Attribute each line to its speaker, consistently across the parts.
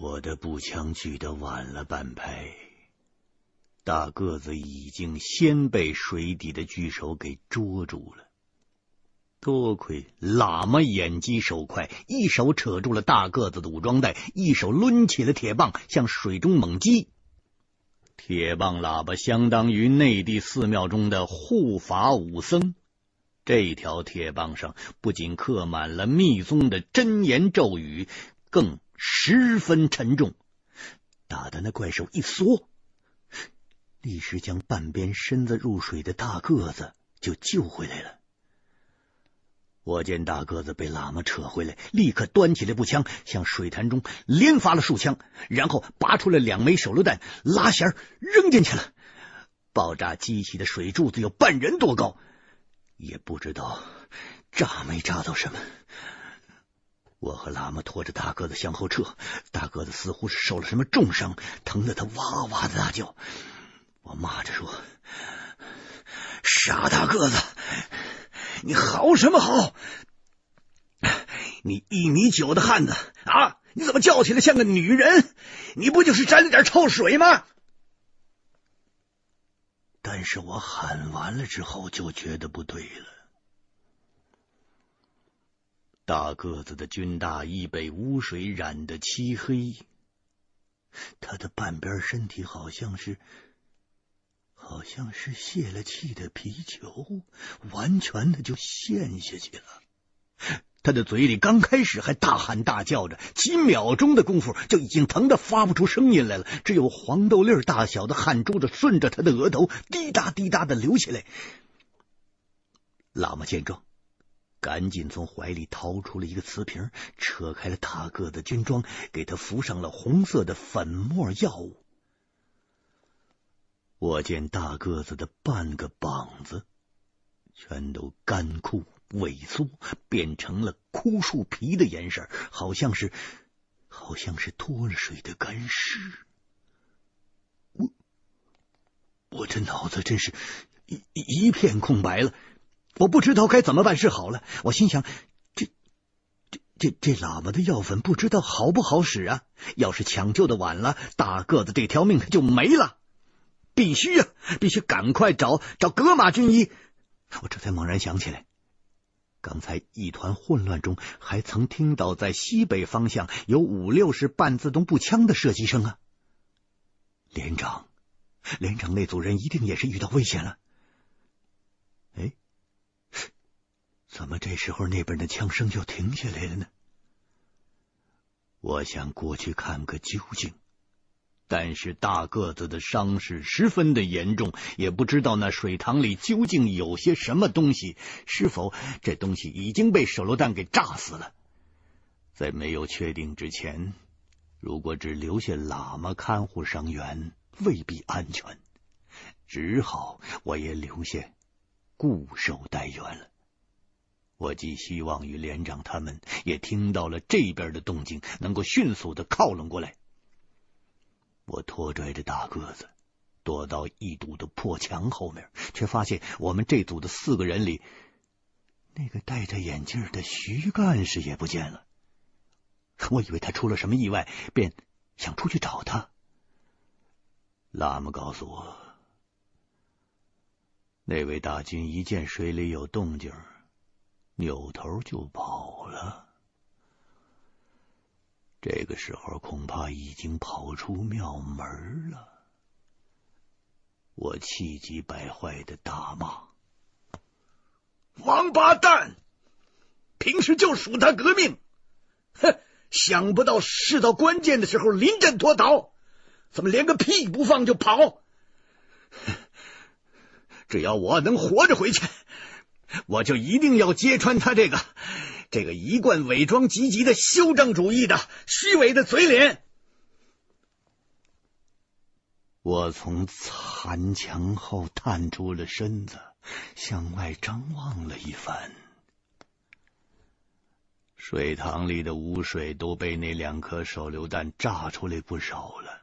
Speaker 1: 我的步枪举得晚了半拍，大个子已经先被水底的巨手给捉住了。多亏喇嘛眼疾手快，一手扯住了大个子的武装带，一手抡起了铁棒，向水中猛击。铁棒喇叭相当于内地寺庙中的护法武僧，这条铁棒上不仅刻满了密宗的真言咒语，更。十分沉重，打得那怪兽一缩，立时将半边身子入水的大个子就救回来了。我见大个子被喇嘛扯回来，立刻端起了步枪，向水潭中连发了数枪，然后拔出了两枚手榴弹，拉弦扔进去了。爆炸激起的水柱子有半人多高，也不知道炸没炸到什么。我和喇嘛拖着大个子向后撤，大个子似乎是受了什么重伤，疼得他哇哇的大叫。我骂着说：“傻大个子，你嚎什么嚎？你一米九的汉子啊，你怎么叫起来像个女人？你不就是沾了点臭水吗？”但是我喊完了之后，就觉得不对了。大个子的军大衣被污水染得漆黑，他的半边身体好像是，好像是泄了气的皮球，完全的就陷下去了。他的嘴里刚开始还大喊大叫着，几秒钟的功夫就已经疼得发不出声音来了，只有黄豆粒大小的汗珠子顺着他的额头滴答滴答的流下来。喇嘛见状。赶紧从怀里掏出了一个瓷瓶，扯开了大个子军装，给他敷上了红色的粉末药物。我见大个子的半个膀子全都干枯萎缩，变成了枯树皮的颜色，好像是好像是脱了水的干尸。我我这脑子真是一一片空白了。我不知道该怎么办是好了。我心想，这、这、这、这喇嘛的药粉不知道好不好使啊！要是抢救的晚了，大个子这条命就没了。必须啊，必须赶快找找格玛军医。我这才猛然想起来，刚才一团混乱中，还曾听到在西北方向有五六式半自动步枪的射击声啊！连长，连长那组人一定也是遇到危险了。哎。怎么这时候那边的枪声就停下来了呢？我想过去看个究竟，但是大个子的伤势十分的严重，也不知道那水塘里究竟有些什么东西，是否这东西已经被手榴弹给炸死了？在没有确定之前，如果只留下喇嘛看护伤员，未必安全，只好我也留下固守待援了。我寄希望于连长他们也听到了这边的动静，能够迅速的靠拢过来。我拖拽着大个子躲到一堵的破墙后面，却发现我们这组的四个人里，那个戴着眼镜的徐干事也不见了。我以为他出了什么意外，便想出去找他。喇嘛告诉我，那位大军一见水里有动静。扭头就跑了，这个时候恐怕已经跑出庙门了。我气急败坏的大骂：“王八蛋！平时就数他革命，哼！想不到事到关键的时候临阵脱逃，怎么连个屁不放就跑？只要我能活着回去。”我就一定要揭穿他这个这个一贯伪装积极的修正主义的虚伪的嘴脸。我从残墙后探出了身子，向外张望了一番。水塘里的污水都被那两颗手榴弹炸出来不少了，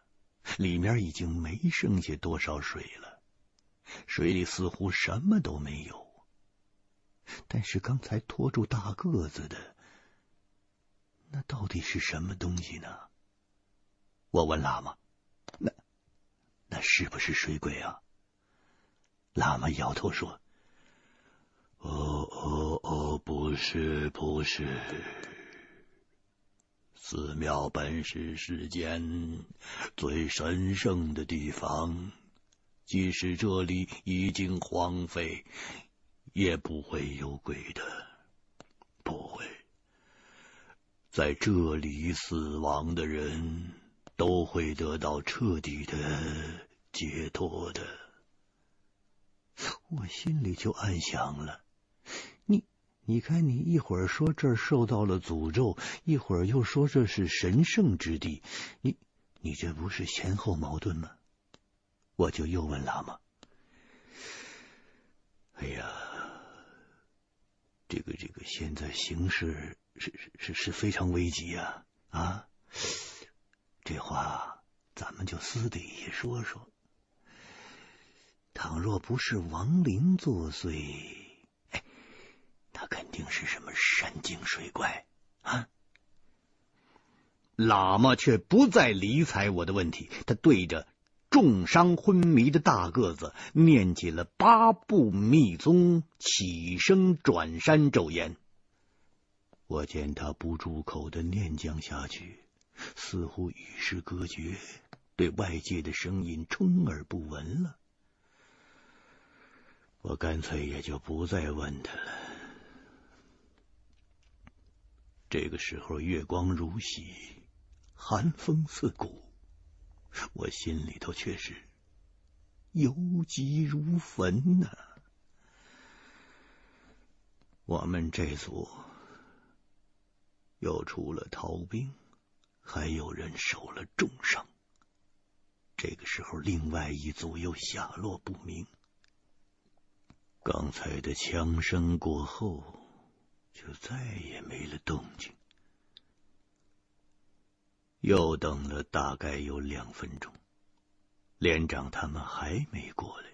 Speaker 1: 里面已经没剩下多少水了，水里似乎什么都没有。但是刚才拖住大个子的，那到底是什么东西呢？我问喇嘛：“那那是不是水鬼啊？”喇嘛摇头说：“哦哦哦，不是，不是。寺庙本是世间最神圣的地方，即使这里已经荒废，也不会有鬼的，不会。在这里死亡的人。”都会得到彻底的解脱的。我心里就暗想了：你，你看，你一会儿说这儿受到了诅咒，一会儿又说这是神圣之地，你，你这不是前后矛盾吗？我就又问喇嘛：“哎呀，这个，这个，现在形势是是是是非常危急呀！啊！”这话咱们就私底下说说。倘若不是亡灵作祟，哎，那肯定是什么山精水怪啊！喇嘛却不再理睬我的问题，他对着重伤昏迷的大个子念起了八部密宗起身转山咒言。我见他不住口的念将下去。似乎与世隔绝，对外界的声音充耳不闻了。我干脆也就不再问他了。这个时候，月光如洗，寒风刺骨，我心里头却是忧急如焚呐、我们这组又出了逃兵。还有人受了重伤。这个时候，另外一组又下落不明。刚才的枪声过后，就再也没了动静。又等了大概有两分钟，连长他们还没过来，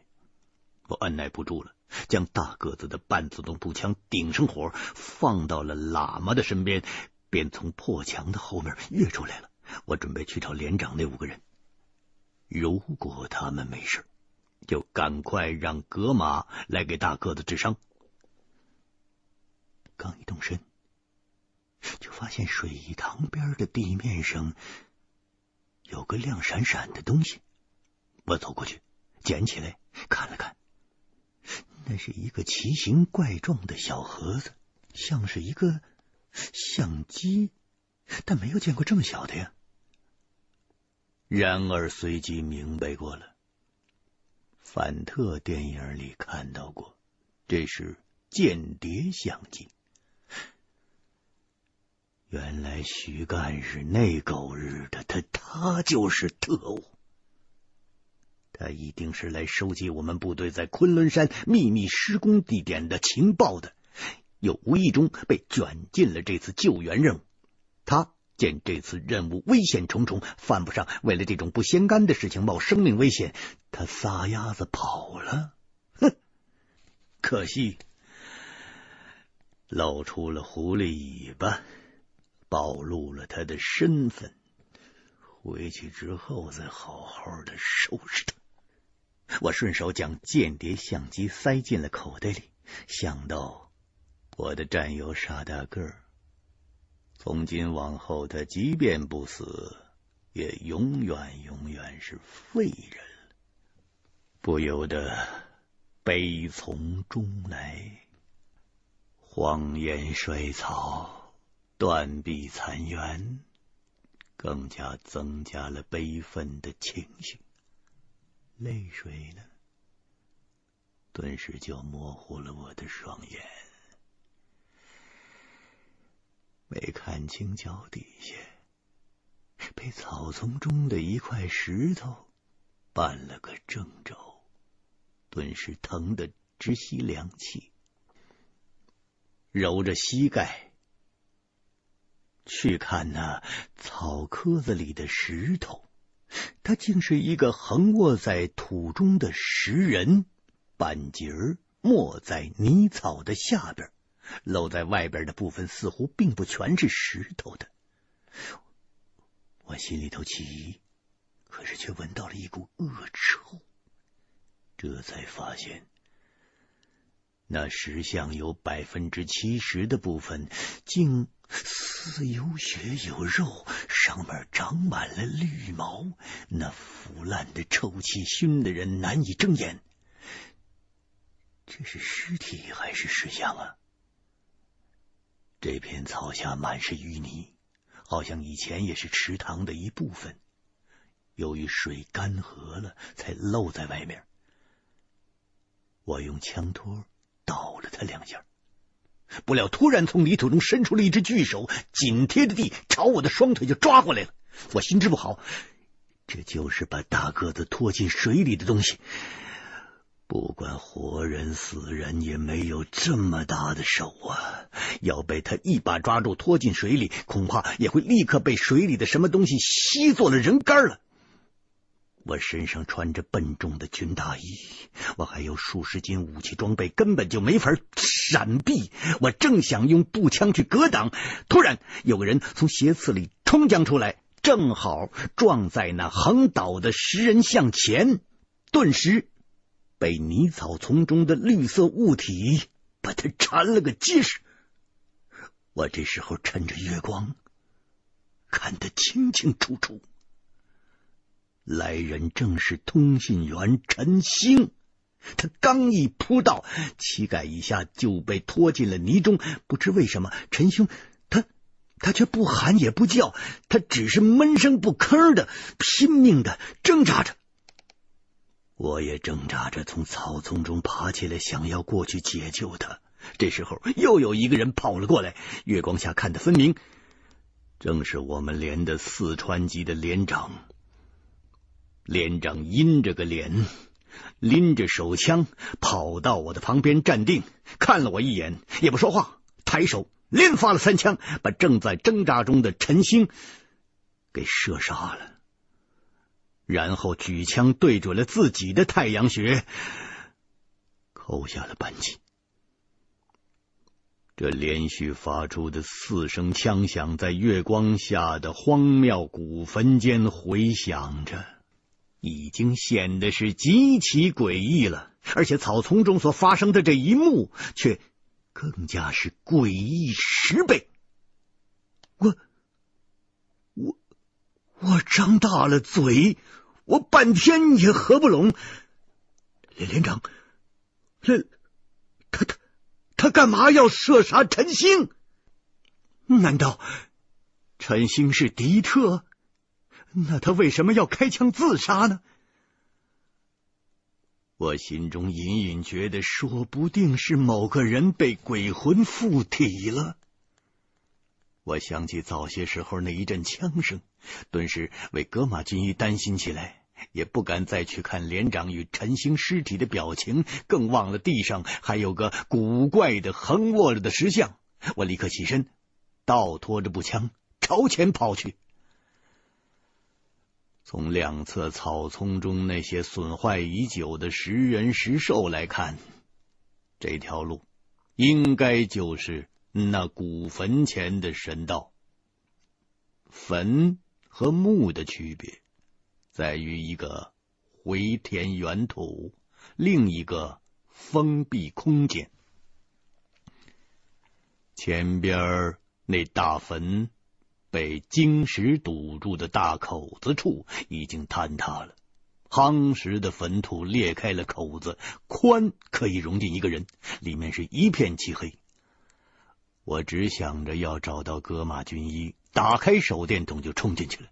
Speaker 1: 我按捺不住了，将大个子的半自动步枪顶上火，放到了喇嘛的身边。便从破墙的后面跃出来了。我准备去找连长那五个人，如果他们没事，就赶快让格玛来给大个子治伤。刚一动身，就发现水塘边的地面上有个亮闪闪的东西。我走过去，捡起来看了看，那是一个奇形怪状的小盒子，像是一个。相机，但没有见过这么小的呀。然而随即明白过了，反特电影里看到过，这是间谍相机。原来徐干事那狗日的，他他就是特务，他一定是来收集我们部队在昆仑山秘密施工地点的情报的。又无意中被卷进了这次救援任务。他见这次任务危险重重，犯不上为了这种不相干的事情冒生命危险。他撒丫子跑了。哼！可惜露出了狐狸尾巴，暴露了他的身份。回去之后再好好的收拾他。我顺手将间谍相机塞进了口袋里，想到。我的战友傻大个，从今往后，他即便不死，也永远永远是废人。不由得悲从中来，荒烟衰草，断壁残垣，更加增加了悲愤的情绪。泪水呢，顿时就模糊了我的双眼。没看清脚底下，被草丛中的一块石头绊了个正着，顿时疼得直吸凉气。揉着膝盖去看那草棵子里的石头，它竟是一个横卧在土中的石人，半截儿没在泥草的下边。露在外边的部分似乎并不全是石头的，我心里头起疑，可是却闻到了一股恶臭，这才发现那石像有百分之七十的部分竟似有血有肉，上面长满了绿毛，那腐烂的臭气熏得人难以睁眼。这是尸体还是石像啊？这片草下满是淤泥，好像以前也是池塘的一部分。由于水干涸了，才露在外面。我用枪托捣了他两下，不料突然从泥土中伸出了一只巨手，紧贴着地，朝我的双腿就抓过来了。我心知不好，这就是把大个子拖进水里的东西。不管活人死人，也没有这么大的手啊！要被他一把抓住拖进水里，恐怕也会立刻被水里的什么东西吸作了人干了。我身上穿着笨重的军大衣，我还有数十斤武器装备，根本就没法闪避。我正想用步枪去格挡，突然有个人从斜刺里冲将出来，正好撞在那横倒的石人像前，顿时被泥草丛中的绿色物体把他缠了个结实。我这时候趁着月光，看得清清楚楚。来人正是通信员陈兴，他刚一扑到，膝盖以下就被拖进了泥中。不知为什么，陈兴他他却不喊也不叫，他只是闷声不吭的拼命的挣扎着。我也挣扎着从草丛中爬起来，想要过去解救他。这时候，又有一个人跑了过来，月光下看得分明，正是我们连的四川籍的连长。连长阴着个脸，拎着手枪跑到我的旁边站定，看了我一眼，也不说话，抬手连发了三枪，把正在挣扎中的陈星给射杀了，然后举枪对准了自己的太阳穴，扣下了扳机。这连续发出的四声枪响，在月光下的荒谬古坟间回响着。已经显得是极其诡异了，而且草丛中所发生的这一幕却更加是诡异十倍。我我我张大了嘴，我半天也合不拢。连连长，这他他他干嘛要射杀陈星？难道陈星是敌特？那他为什么要开枪自杀呢？我心中隐隐觉得，说不定是某个人被鬼魂附体了。我想起早些时候那一阵枪声，顿时为格马军医担心起来，也不敢再去看连长与陈星尸体的表情，更忘了地上还有个古怪的横卧着的石像。我立刻起身，倒拖着步枪朝前跑去。从两侧草丛中那些损坏已久的石人石兽来看，这条路应该就是那古坟前的神道。坟和墓的区别在于一个回填原土，另一个封闭空间。前边那大坟。被晶石堵住的大口子处已经坍塌了，夯实的坟土裂开了口子，宽可以容进一个人，里面是一片漆黑。我只想着要找到戈马军医，打开手电筒就冲进去了。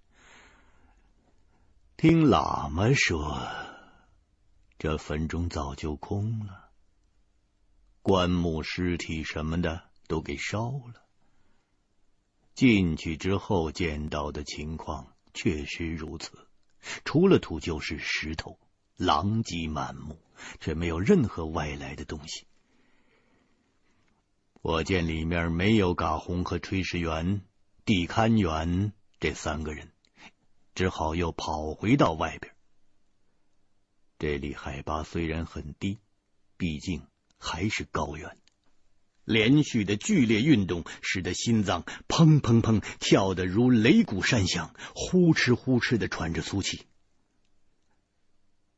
Speaker 1: 听喇嘛说，这坟中早就空了，棺木、尸体什么的都给烧了。进去之后见到的情况确实如此，除了土就是石头，狼藉满目，却没有任何外来的东西。我见里面没有嘎红和炊事员、地勘员这三个人，只好又跑回到外边。这里海拔虽然很低，毕竟还是高原。连续的剧烈运动使得心脏砰砰砰跳得如擂鼓山响，呼哧呼哧的喘着粗气。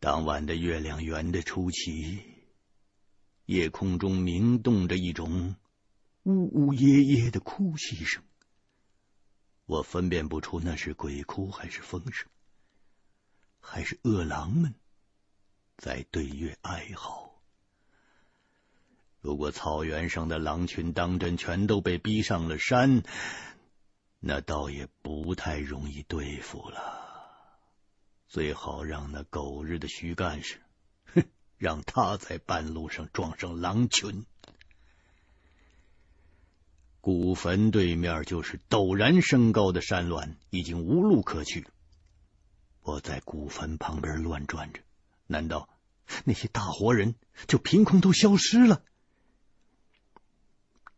Speaker 1: 当晚的月亮圆的出奇，夜空中鸣动着一种呜呜咽咽的哭泣声。我分辨不出那是鬼哭还是风声，还是饿狼们在对月哀嚎。如果草原上的狼群当真全都被逼上了山，那倒也不太容易对付了。最好让那狗日的徐干事，哼，让他在半路上撞上狼群。古坟对面就是陡然升高的山峦，已经无路可去。我在古坟旁边乱转着，难道那些大活人就凭空都消失了？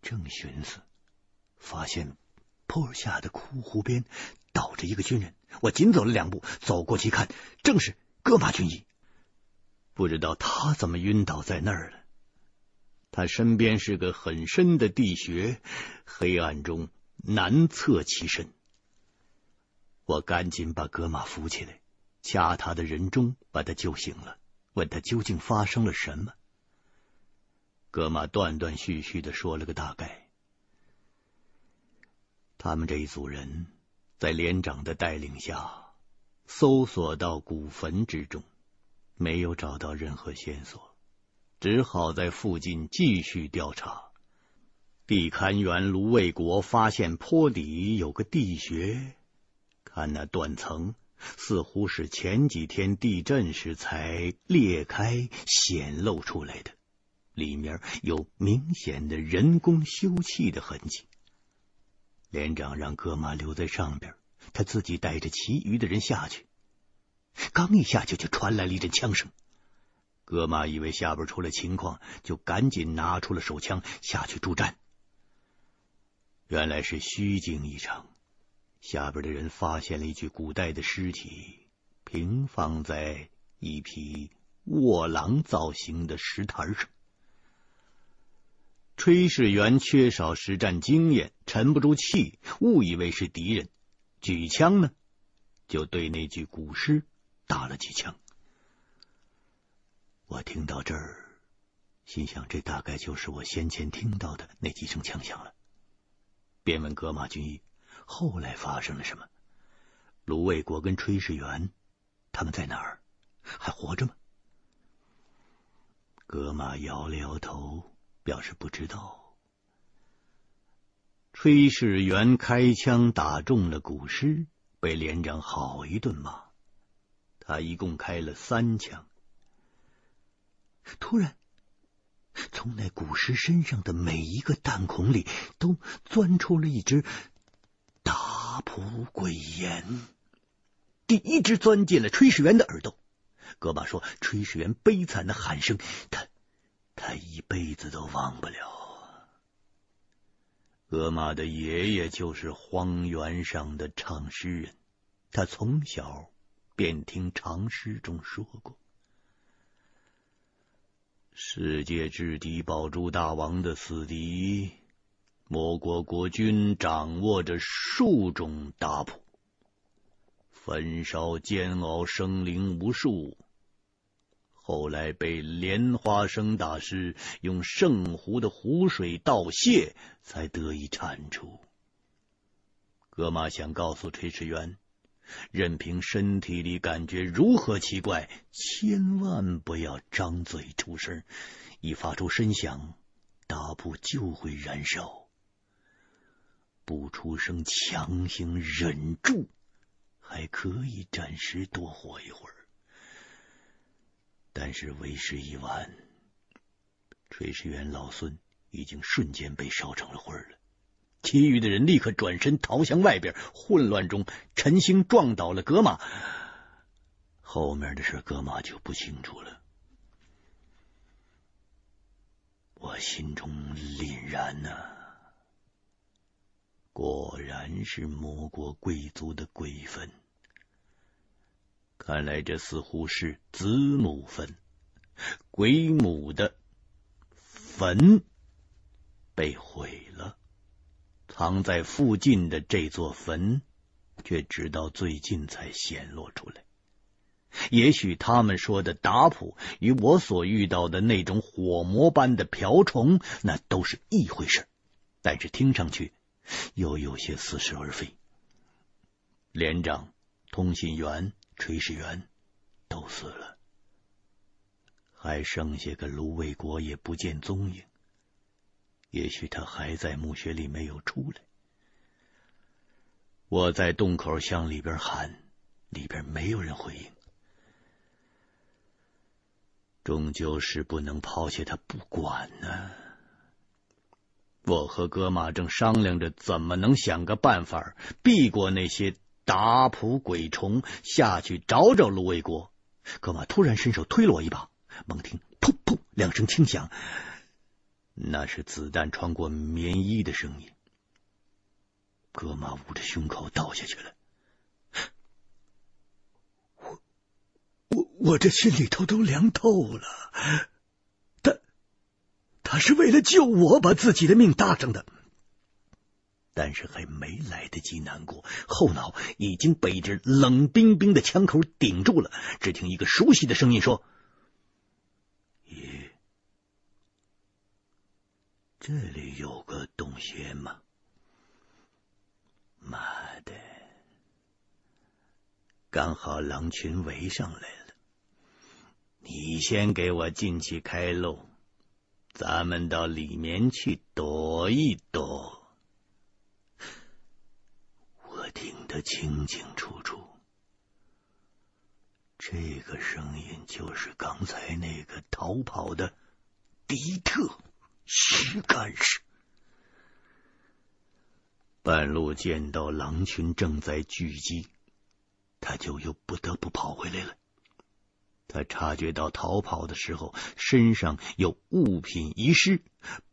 Speaker 1: 正寻思，发现坡下的枯湖边倒着一个军人。我紧走了两步，走过去看，正是戈马军医。不知道他怎么晕倒在那儿了。他身边是个很深的地穴，黑暗中难测其身。我赶紧把戈玛扶起来，掐他的人中，把他救醒了，问他究竟发生了什么。格玛断断续续的说了个大概。他们这一组人在连长的带领下，搜索到古坟之中，没有找到任何线索。只好在附近继续调查。地勘员卢卫国发现坡底有个地穴，看那断层，似乎是前几天地震时才裂开显露出来的，里面有明显的人工修葺的痕迹。连长让戈马留在上边，他自己带着其余的人下去。刚一下去，就传来了一阵枪声。戈马以为下边出了情况，就赶紧拿出了手枪下去助战。原来是虚惊一场，下边的人发现了一具古代的尸体，平放在一匹卧狼造型的石台上。炊事员缺少实战经验，沉不住气，误以为是敌人，举枪呢，就对那具古尸打了几枪。我听到这儿，心想这大概就是我先前听到的那几声枪响了。便问格马军医：“后来发生了什么？卢卫国跟炊事员他们在哪儿？还活着吗？”格马摇了摇头，表示不知道。炊事员开枪打中了古尸，被连长好一顿骂。他一共开了三枪。突然，从那古尸身上的每一个弹孔里都钻出了一只打扑鬼眼。第一只钻进了炊事员的耳朵。戈巴说：“炊事员悲惨的喊声，他他一辈子都忘不了。”戈玛的爷爷就是荒原上的唱诗人，他从小便听长诗中说过。世界之敌宝珠大王的死敌，魔国国君掌握着数种大谱，焚烧煎熬生灵无数，后来被莲花生大师用圣湖的湖水倒泻，才得以铲除。戈玛想告诉炊事员。任凭身体里感觉如何奇怪，千万不要张嘴出声。一发出声响，打铺就会燃烧。不出声，强行忍住，还可以暂时多活一会儿。但是为时已晚，炊事员老孙已经瞬间被烧成了灰了。其余的人立刻转身逃向外边，混乱中，陈星撞倒了格玛。后面的事，格玛就不清楚了。我心中凛然呐、果然是魔国贵族的鬼坟。看来这似乎是子母坟，鬼母的坟被毁了。藏在附近的这座坟，却直到最近才显露出来。也许他们说的打谱与我所遇到的那种火魔般的瓢虫，那都是一回事，但是听上去又有些似是而非。连长、通信员、炊事员都死了，还剩下个卢卫国也不见踪影。也许他还在墓穴里没有出来。我在洞口向里边喊，里边没有人回应。终究是不能抛下他不管呢。我和哥马正商量着怎么能想个办法避过那些打谱鬼虫，下去找找卢卫国。戈马突然伸手推了我一把，猛听“噗噗”两声轻响，那是子弹穿过棉衣的声音。戈马捂着胸口倒下去了。我我我这心里头都凉透了，他他是为了救我把自己的命搭上的，但是还没来得及难过，后脑已经被一支冷冰冰的枪口顶住了。只听一个熟悉的声音说：“咦，这里有个洞穴吗？妈的，刚好狼群围上来了。”你先给我进去开路，咱们到里面去躲一躲。我听得清清楚楚，这个声音就是刚才那个逃跑的迪特徐干事。半路见到狼群正在聚集，他就又不得不跑回来了。他察觉到逃跑的时候身上有物品遗失，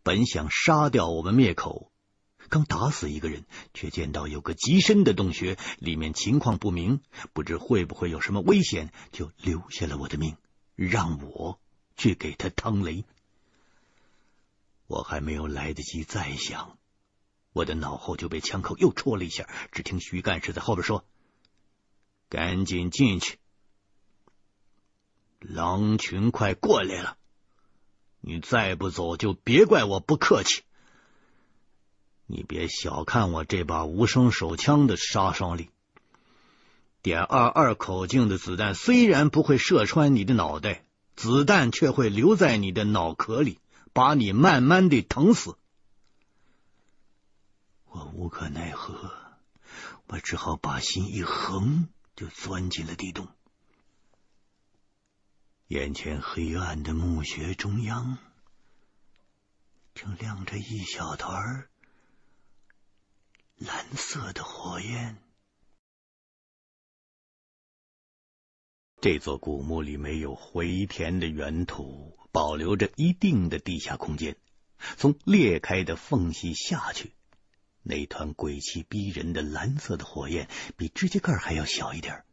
Speaker 1: 本想杀掉我们灭口，刚打死一个人，却见到有个极深的洞穴，里面情况不明，不知会不会有什么危险，就留下了我的命，让我去给他趟雷。我还没有来得及再想，我的脑后就被枪口又戳了一下，只听徐干事在后边说：“赶紧进去。”狼群快过来了，你再不走，就别怪我不客气。你别小看我这把无声手枪的杀伤力，点二二口径的子弹虽然不会射穿你的脑袋，子弹却会留在你的脑壳里，把你慢慢的疼死。我无可奈何，我只好把心一横，就钻进了地洞。眼前黑暗的墓穴中央，正亮着一小团儿蓝色的火焰。这座古墓里没有回填的原土，保留着一定的地下空间。从裂开的缝隙下去，那团鬼气逼人的蓝色的火焰，比指甲盖还要小一点。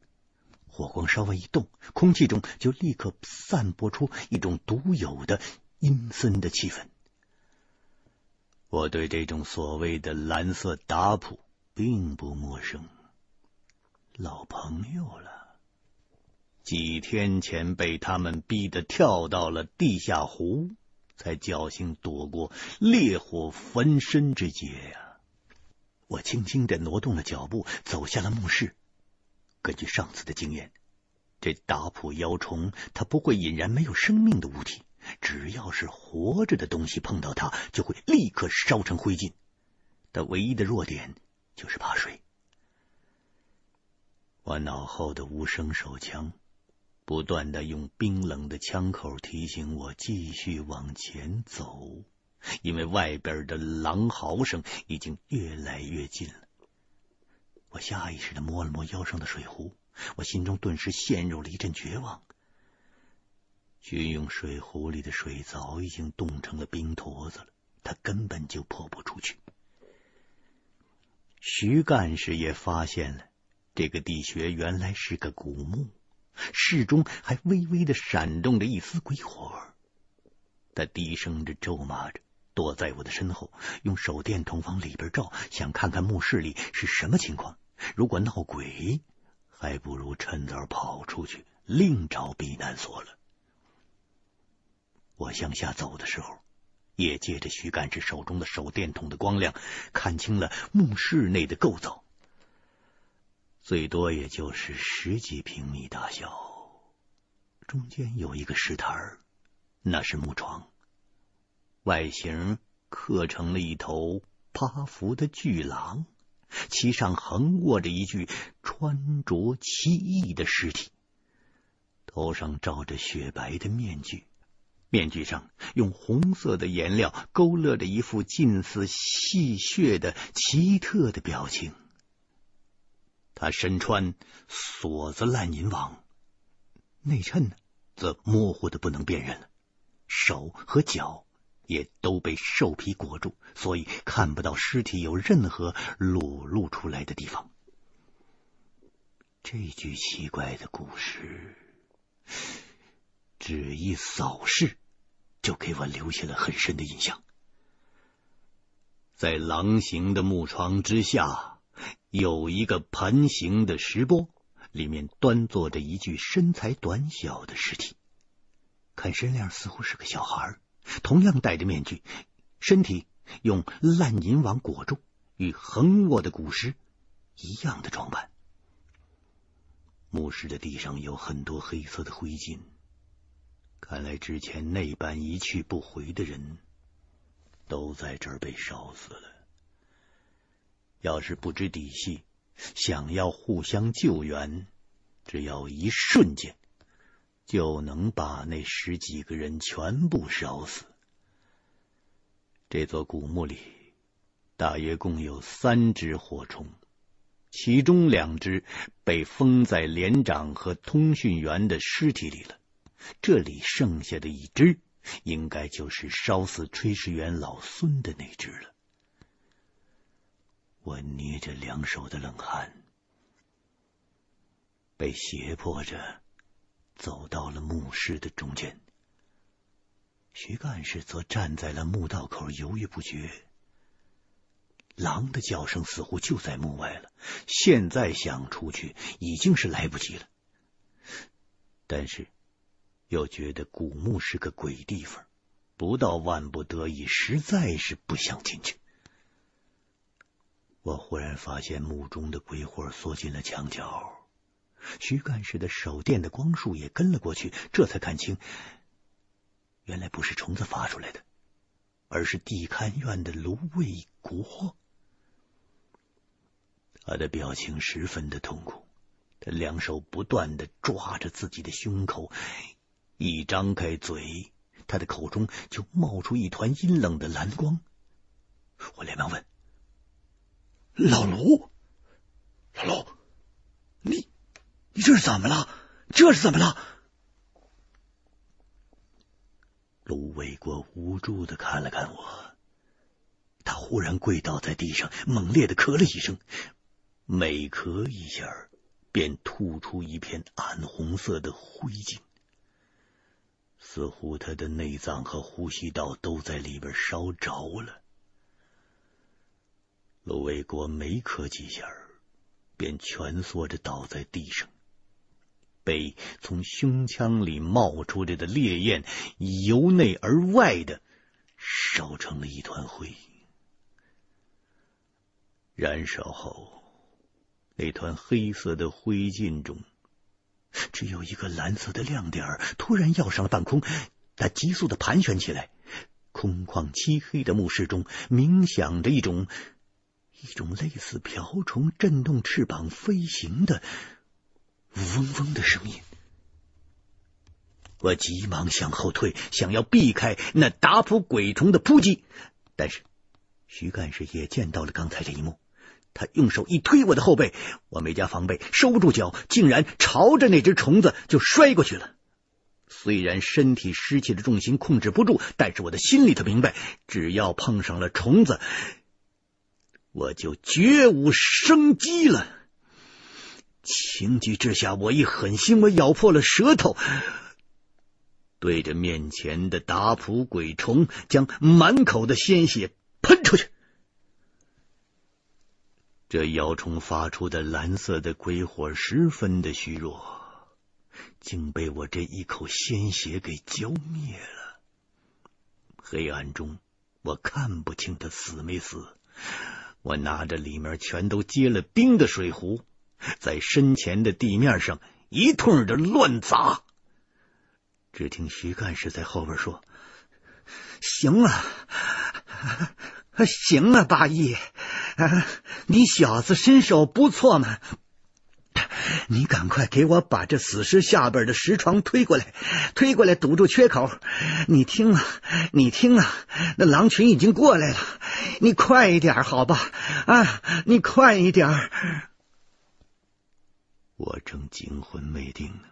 Speaker 1: 火光稍微一动，空气中就立刻散播出一种独有的阴森的气氛。我对这种所谓的蓝色打谱并不陌生，老朋友了。几天前被他们逼得跳到了地下湖，才侥幸躲过烈火焚身之劫呀！我轻轻的挪动了脚步，走下了墓室。根据上次的经验，这打谱妖虫它不会引燃没有生命的物体，只要是活着的东西碰到它，就会立刻烧成灰烬。它唯一的弱点就是怕水。我脑后的无声手枪不断的用冰冷的枪口提醒我继续往前走，因为外边的狼嚎声已经越来越近了。我下意识的摸了摸腰上的水壶，我心中顿时陷入了一阵绝望。军用水壶里的水早已经冻成了冰坨子了，他根本就泼不出去。徐干事也发现了，这个地穴原来是个古墓，室中还微微的闪动着一丝鬼火。他低声的咒骂着。躲在我的身后，用手电筒往里边照，想看看墓室里是什么情况。如果闹鬼，还不如趁早跑出去，另找避难所了。我向下走的时候，也借着徐干事手中的手电筒的光亮，看清了墓室内的构造。最多也就是十几平米大小，中间有一个石台，那是木床，外形刻成了一头趴伏的巨狼，其上横卧着一具穿着奇异的尸体，头上罩着雪白的面具。面具上用红色的颜料勾勒着一副近似戏谑的奇特的表情。他身穿锁子烂银网，内衬呢则模糊的不能辨认了，手和脚也都被兽皮裹住，所以看不到尸体有任何裸露出来的地方。这句奇怪的故事。只一扫视，就给我留下了很深的印象。在狼形的木床之下，有一个盘形的石钵，里面端坐着一具身材短小的尸体，看身量似乎是个小孩，同样戴着面具，身体用烂银网裹住，与横卧的古尸一样的装扮。墓室的地上有很多黑色的灰烬。看来之前那般一去不回的人，都在这儿被烧死了。要是不知底细，想要互相救援，只要一瞬间，就能把那十几个人全部烧死。这座古墓里，大约共有三只火虫，其中两只被封在连长和通讯员的尸体里了。这里剩下的一只，应该就是烧死炊事员老孙的那只了。我捏着两手的冷汗，被胁迫着走到了墓室的中间。徐干事则站在了墓道口，犹豫不决。狼的叫声似乎就在墓外了，现在想出去已经是来不及了。但是。又觉得古墓是个鬼地方，不到万不得已，实在是不想进去。我忽然发现墓中的鬼火缩进了墙角，徐干事的手电的光束也跟了过去，这才看清，原来不是虫子发出来的，而是地勘院的芦苇国。他的表情十分的痛苦，他两手不断的抓着自己的胸口。一张开嘴，他的口中就冒出一团阴冷的蓝光。我连忙问：“老卢，老卢，你你这是怎么了？这是怎么了？”卢卫国无助的看了看我，他忽然跪倒在地上，猛烈的咳了一声，每咳一下，便吐出一片暗红色的灰烬。似乎他的内脏和呼吸道都在里边烧着了。卢卫国没咳几下，便蜷缩着倒在地上，被从胸腔里冒出来的烈焰由内而外的烧成了一团灰。燃烧后，那团黑色的灰烬中。只有一个蓝色的亮点，突然耀上了半空，它急速的盘旋起来。空旷漆黑的墓室中，鸣响着一种一种类似瓢虫震动翅膀飞行的嗡嗡的声音。我急忙向后退，想要避开那打扑鬼虫的扑击，但是徐干事也见到了刚才这一幕。他用手一推我的后背，我没加防备，收不住脚，竟然朝着那只虫子就摔过去了。虽然身体失去了重心，控制不住，但是我的心里头明白，只要碰上了虫子，我就绝无生机了。情急之下，我一狠心，我咬破了舌头，对着面前的打扑鬼虫，将满口的鲜血喷出去。这妖虫发出的蓝色的鬼火十分的虚弱，竟被我这一口鲜血给浇灭了。黑暗中，我看不清他死没死。我拿着里面全都结了冰的水壶，在身前的地面上一通的乱砸。只听徐干事在后边说：“
Speaker 2: 行了，行了，八义，你小子身手不错嘛。”你赶快给我把这死尸下边的石床推过来，推过来堵住缺口。你听啊，你听啊，那狼群已经过来了，你快一点好吧？啊，你快一点！
Speaker 1: 我正惊魂未定呢，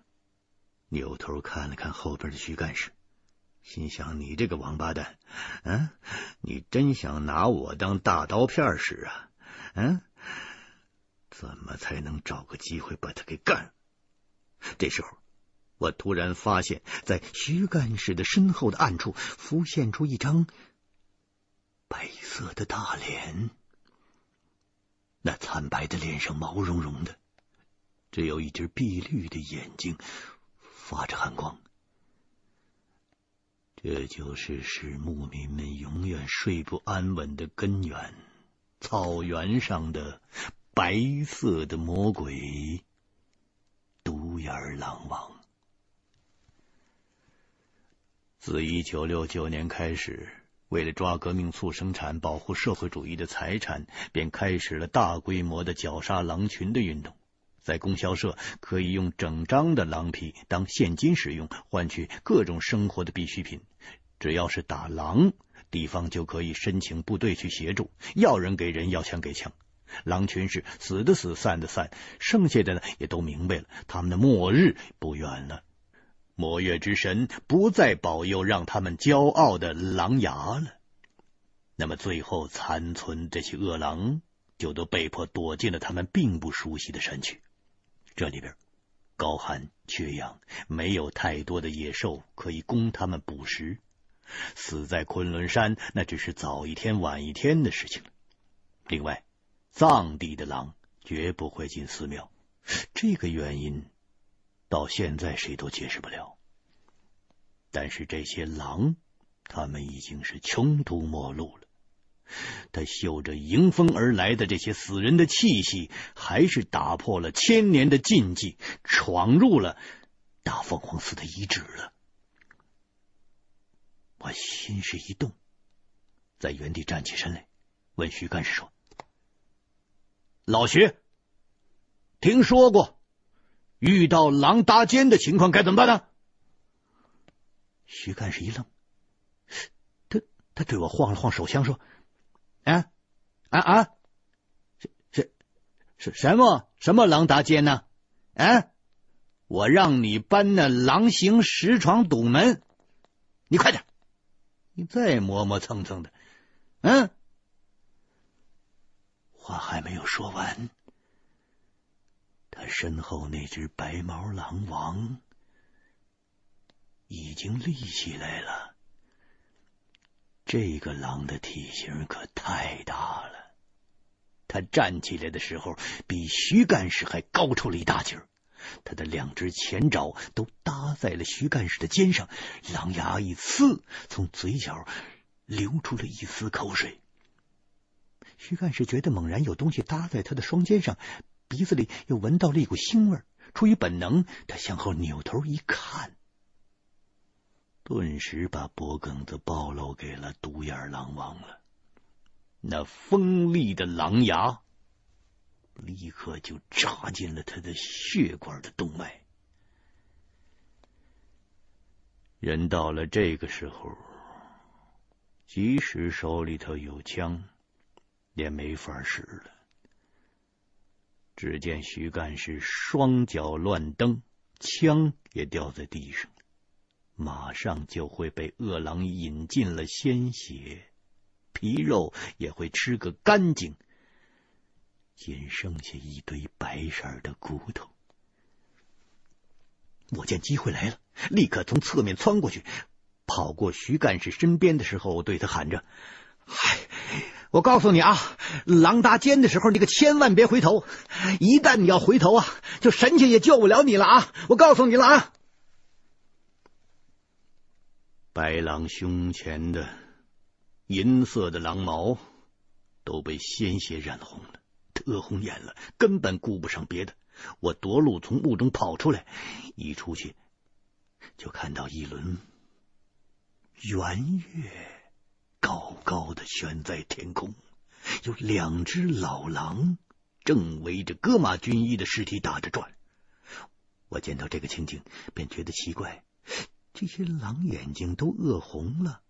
Speaker 1: 扭头看了看后边的徐干事，心想：你这个王八蛋，嗯、你真想拿我当大刀片使啊？嗯、怎么才能找个机会把他给干？这时候，我突然发现，在徐干事的身后的暗处浮现出一张白色的大脸。那惨白的脸上毛茸茸的，只有一只碧绿的眼睛发着寒光。这就是使牧民们永远睡不安稳的根源——草原上的。白色的魔鬼，独眼狼王。自一九六九年开始，为了抓革命促生产、保护社会主义的财产，便开始了大规模的绞杀狼群的运动。在供销社，可以用整张的狼皮当现金使用，换取各种生活的必需品。只要是打狼，地方就可以申请部队去协助，要人给人，要枪给枪。狼群是死的死，散的散，剩下的呢也都明白了，他们的末日不远了。魔月之神不再保佑让他们骄傲的狼牙了，那么最后残存这些恶狼就都被迫躲进了他们并不熟悉的山区。这里边高寒缺氧，没有太多的野兽可以供他们捕食，死在昆仑山那只是早一天晚一天的事情了。另外。藏地的狼绝不会进寺庙，这个原因到现在谁都解释不了。但是这些狼，他们已经是穷途末路了。他嗅着迎风而来的这些死人的气息，还是打破了千年的禁忌，闯入了大凤凰寺的遗址了。我心事一动，在原地站起身来，问徐干事说。老徐，听说过遇到狼搭肩的情况该怎么办呢？
Speaker 2: 徐干事一愣，他他对我晃了晃手枪，说：“啊啊啊，什什什么什么狼搭肩呢？啊，我让你搬那狼形石床堵门，你快点，你再磨磨蹭蹭的，嗯、”话还没有说完，他身后那只白毛狼王已经立起来了。这个狼的体型可太大了，他站起来的时候比徐干事还高出了一大截儿。他的两只前爪都搭在了徐干事的肩上，狼牙一呲，从嘴角流出了一丝口水。徐干事觉得猛然有东西搭在他的双肩上，鼻子里又闻到了一股腥味。出于本能，他向后扭头一看，顿时把脖梗子暴露给了独眼狼王了。那锋利的狼牙立刻就扎进了他的血管的动脉。人到了这个时候，即使手里头有枪。也没法使了。只见徐干事双脚乱蹬，枪也掉在地上，马上就会被恶狼饮尽了鲜血，皮肉也会吃个干净，仅剩下一堆白色的骨头。我见机会来了，立刻从侧面窜过去，跑过徐干事身边的时候，我对他喊着：“嗨！”我告诉你啊，狼搭肩的时候，你可千万别回头。一旦你要回头啊，就神仙也救不了你了啊！我告诉你了啊。
Speaker 1: 白狼胸前的银色的狼毛都被鲜血染红了，特红眼了，根本顾不上别的。我夺路从雾中跑出来，一出去就看到一轮圆月高高的悬在天空，有两只老狼正围着戈马军医的尸体打着转。我见到这个情景，便觉得奇怪。这些狼眼睛都饿红了，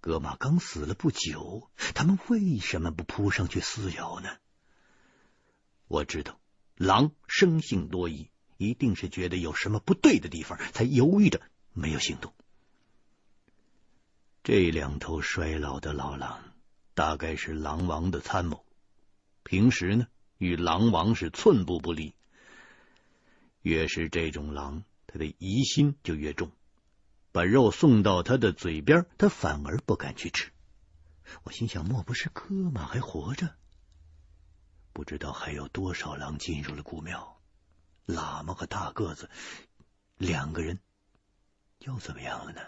Speaker 1: 戈马刚死了不久，他们为什么不扑上去撕咬呢？我知道狼生性多疑，一定是觉得有什么不对的地方，才犹豫着没有行动。这两头衰老的老狼，大概是狼王的参谋，平时呢与狼王是寸步不离。越是这种狼，他的疑心就越重。把肉送到他的嘴边，他反而不敢去吃。我心想，莫不是戈马还活着？不知道还有多少狼进入了古庙。喇嘛和大个子两个人又怎么样了呢？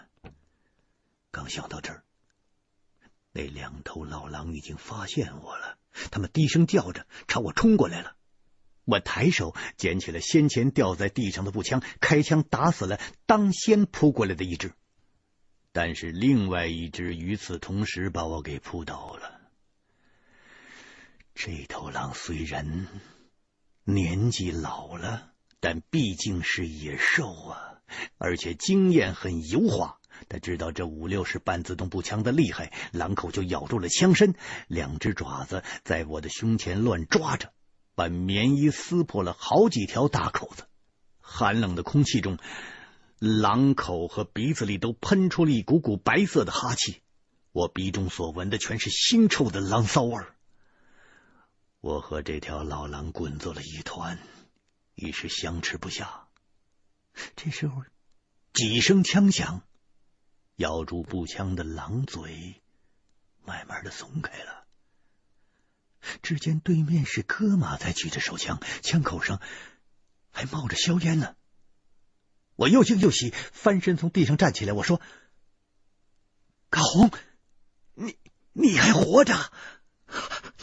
Speaker 1: 刚想到这儿，那两头老狼已经发现我了，他们低声叫着朝我冲过来了。我抬手捡起了先前掉在地上的步枪，开枪打死了当先扑过来的一只，但是另外一只与此同时把我给扑倒了。这头狼虽然年纪老了，但毕竟是野兽啊，而且经验很油滑。他知道这五六式半自动步枪的厉害，狼口就咬住了枪身，两只爪子在我的胸前乱抓着。把棉衣撕破了好几条大口子，寒冷的空气中，狼口和鼻子里都喷出了一股股白色的哈气。我鼻中所闻的全是腥臭的狼骚味儿。我和这条老狼滚作了一团，一时相持不下。这时候，几声枪响，咬住步枪的狼嘴慢慢的松开了。只见对面是戈马在举着手枪，枪口上还冒着硝烟呢。我又惊又喜，翻身从地上站起来，我说：“高红，你你还活着？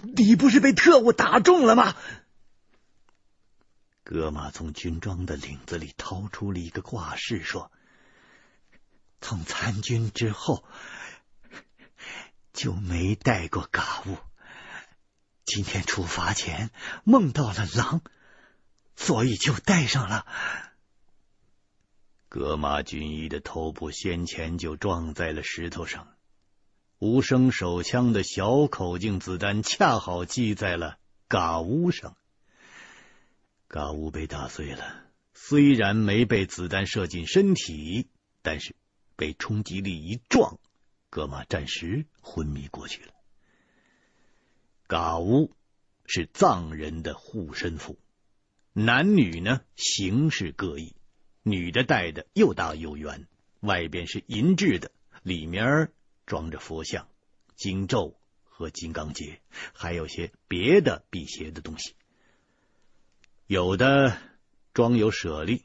Speaker 1: 你不是被特务打中了吗？”戈马从军装的领子里掏出了一个挂饰，说：“从参军之后就没带过嘎物。”今天出发前梦到了狼，所以就带上了。戈马军医的头部先前就撞在了石头上，无声手枪的小口径子弹恰好击在了嘎乌上，嘎乌被打碎了。虽然没被子弹射进身体，但是被冲击力一撞，戈马暂时昏迷过去了。嘎乌是藏人的护身符，男女呢形式各异，女的戴的又大又圆，外边是银制的，里面装着佛像、经咒和金刚结，还有些别的辟邪的东西。有的装有舍利，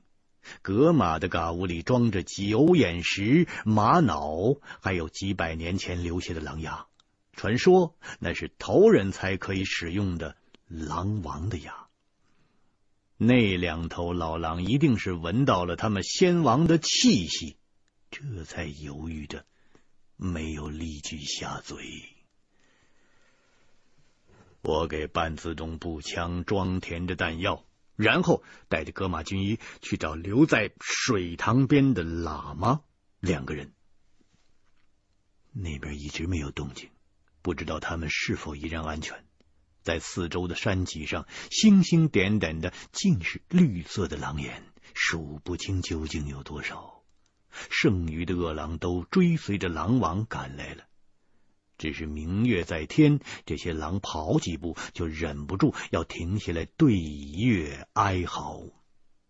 Speaker 1: 格马的嘎乌里装着九眼石、玛瑙，还有几百年前留下的狼牙。传说那是头人才可以使用的狼王的牙。那两头老狼一定是闻到了他们先王的气息，这才犹豫着没有立即下嘴。我给半自动步枪装填着弹药，然后带着戈马军医去找留在水塘边的喇嘛两个人。那边一直没有动静。不知道他们是否依然安全。在四周的山脊上，星星点点的，尽是绿色的狼眼，数不清究竟有多少。剩余的恶狼都追随着狼王赶来了。只是明月在天，这些狼跑几步就忍不住要停下来对月哀嚎。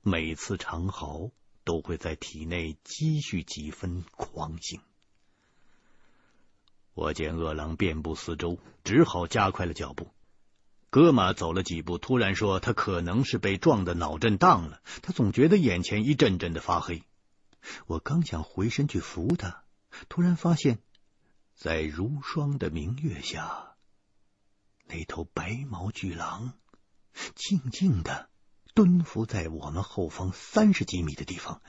Speaker 1: 每次长嚎，都会在体内积蓄几分狂性。我见恶狼遍布四周，只好加快了脚步。戈马走了几步，突然说：“他可能是被撞得脑震荡了，他总觉得眼前一阵阵的发黑。”我刚想回身去扶他，突然发现，在如霜的明月下，那头白毛巨狼静静的蹲伏在我们后方三十几米的地方，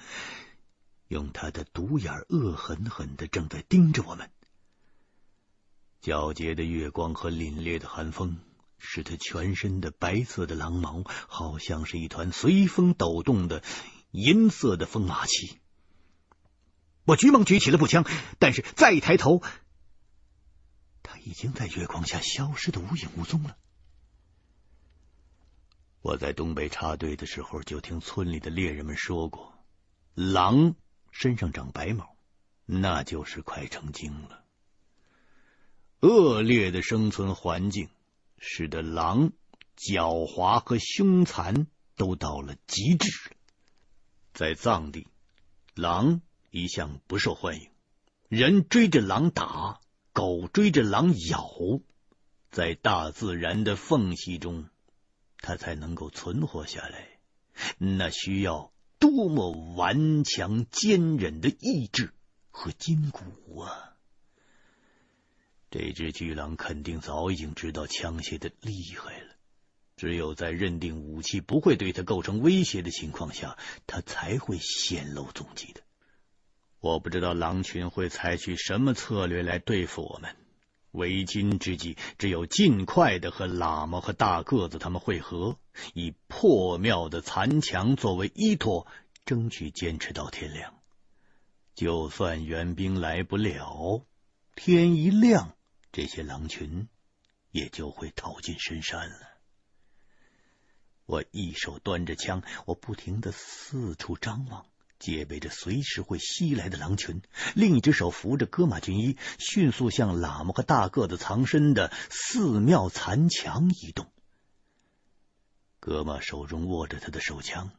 Speaker 1: 用他的独眼恶狠狠的正在盯着我们。皎洁的月光和凛冽的寒风，使他全身的白色的狼毛，好像是一团随风抖动的银色的风马旗。我急忙举起了步枪，但是再一抬头，他已经在月光下消失的无影无踪了。我在东北插队的时候，就听村里的猎人们说过，狼身上长白毛，那就是快成精了。恶劣的生存环境，使得狼狡猾和凶残都到了极致。在藏地，狼。一向不受欢迎，人追着狼打，狗追着狼咬，在大自然的缝隙中，它才能够存活下来。那需要多么顽强坚韧的意志和筋骨啊！这只巨狼肯定早已经知道枪械的厉害了，只有在认定武器不会对它构成威胁的情况下，它才会显露踪迹的。我不知道狼群会采取什么策略来对付我们。为今之计，只有尽快的和喇嘛和大个子他们会合，以破庙的残墙作为依托，争取坚持到天亮。就算援兵来不了，天一亮，这些狼群也就会逃进深山了。我一手端着枪，我不停的四处张望。戒备着随时会袭来的狼群，另一只手扶着戈马军衣，迅速向喇嘛和大个子藏身的寺庙残墙移动。戈玛手中握着他的手枪，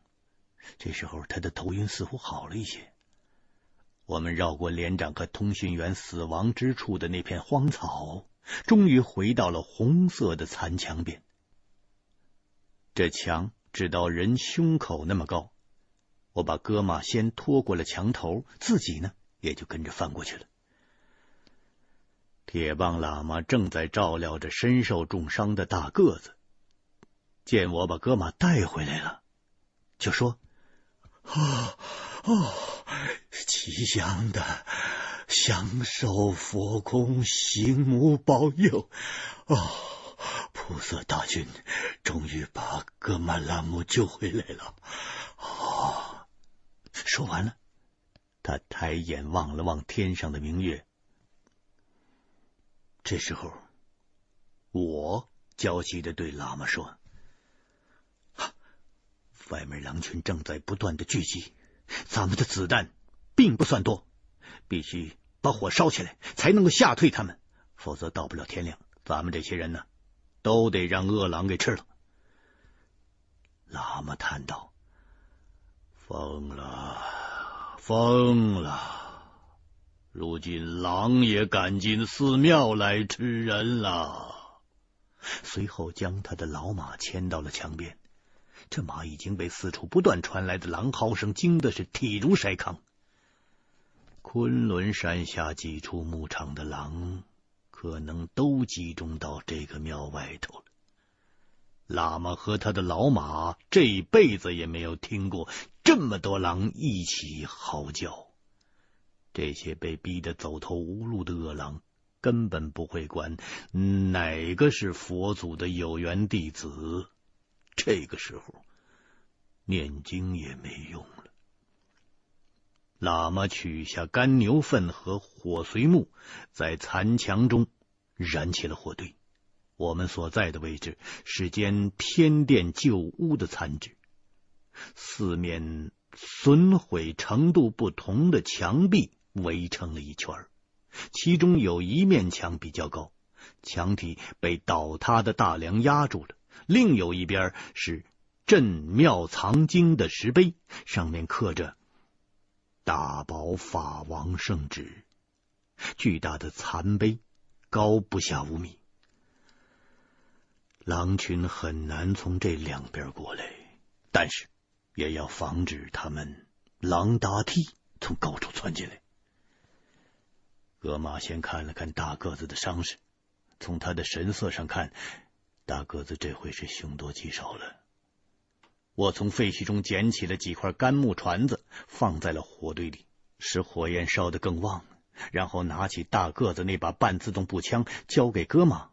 Speaker 1: 这时候他的头晕似乎好了一些。我们绕过连长和通讯员死亡之处的那片荒草，终于回到了红色的残墙边。这墙只到人胸口那么高。我把戈玛先拖过了墙头，自己呢也就跟着翻过去了。铁棒喇嘛正在照料着身受重伤的大个子，见我把戈玛带回来了，就说：“哦哦，吉祥的，享受佛空行母保佑哦，菩萨大军终于把戈玛拉姆救回来了。”哦。说完了，他抬眼望了望天上的明月。这时候，我焦急的对喇嘛说：“外面狼群正在不断的聚集，咱们的子弹并不算多，必须把火烧起来，才能够吓退他们。否则到不了天亮，咱们这些人呢，都得让饿狼给吃了。”喇嘛叹道。疯了，疯了！如今狼也敢进寺庙来吃人了。随后将他的老马牵到了墙边，这马已经被四处不断传来的狼嚎声惊得是体如筛糠。昆仑山下几处牧场的狼，可能都集中到这个庙外头了。喇嘛和他的老马这辈子也没有听过这么多狼一起嚎叫。这些被逼得走投无路的恶狼根本不会管哪个是佛祖的有缘弟子。这个时候，念经也没用了。喇嘛取下干牛粪和火髓木，在残墙中燃起了火堆。我们所在的位置是间天殿旧屋的残址，四面损毁程度不同的墙壁围成了一圈，其中有一面墙比较高，墙体被倒塌的大梁压住了；另有一边是镇庙藏经的石碑，上面刻着“大宝法王圣旨”，巨大的残碑高不下五米。狼群很难从这两边过来，但是也要防止他们狼搭梯从高处窜进来。
Speaker 2: 葛玛先看了看大个子的伤势，从他的神色上看，大个子这回是凶多吉少了。我从废墟中捡起了几块干木椽子，放在了火堆里，使火焰烧得更旺。然后拿起大个子那把半自动步枪，交给戈玛，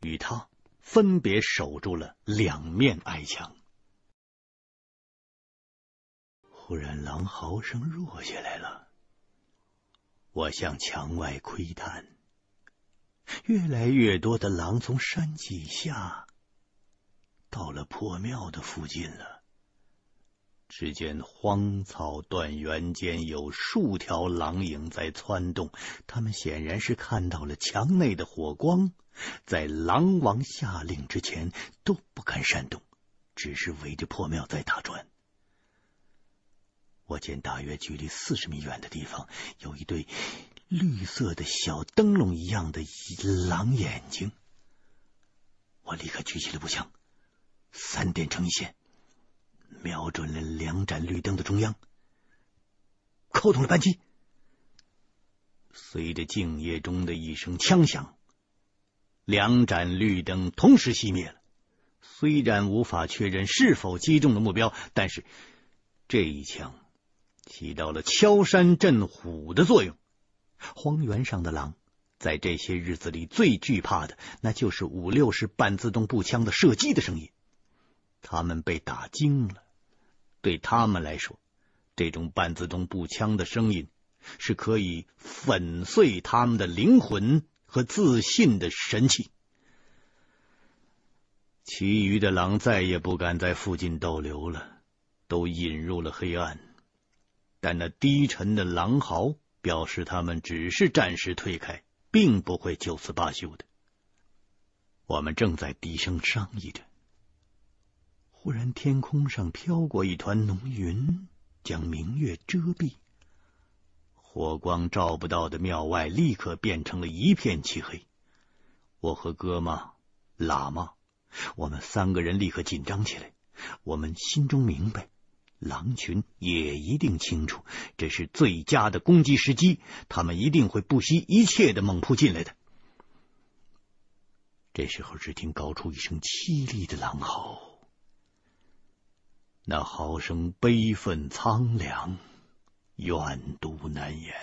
Speaker 2: 与他分别守住了两面矮墙。忽然，狼嚎声弱下来了。我向墙外窥探，越来越多的狼从山脊下到了破庙的附近了。只见荒草断垣间有数条狼影在窜动，他们显然是看到了墙内的火光，在狼王下令之前都不敢擅动，只是围着破庙在打转。我见大约距离四十米远的地方有一对绿色的小灯笼一样的狼眼睛，我立刻举起了步枪，三点成一线。瞄准了两盏绿灯的中央，扣动了扳机。随着静夜中的一声枪响，两盏绿灯同时熄灭了。虽然无法确认是否击中了目标，但是这一枪起到了敲山震虎的作用。荒原上的狼在这些日子里最惧怕的，那就是五六式半自动步枪的射击的声音。他们被打惊了。对他们来说，这种半自动步枪的声音是可以粉碎他们的灵魂和自信的神器。其余的狼再也不敢在附近逗留了，都隐入了黑暗。但那低沉的狼嚎表示他们只是暂时退开，并不会就此罢休的。我们正在低声商议着。忽然，天空上飘过一团浓云，将明月遮蔽。火光照不到的庙外，立刻变成了一片漆黑。我和哥玛、喇嘛，我们三个人立刻紧张起来。我们心中明白，狼群也一定清楚，这是最佳的攻击时机，他们一定会不惜一切的猛扑进来的。这时候，只听高处一声凄厉的狼嚎。那嚎声悲愤苍凉，怨毒难言。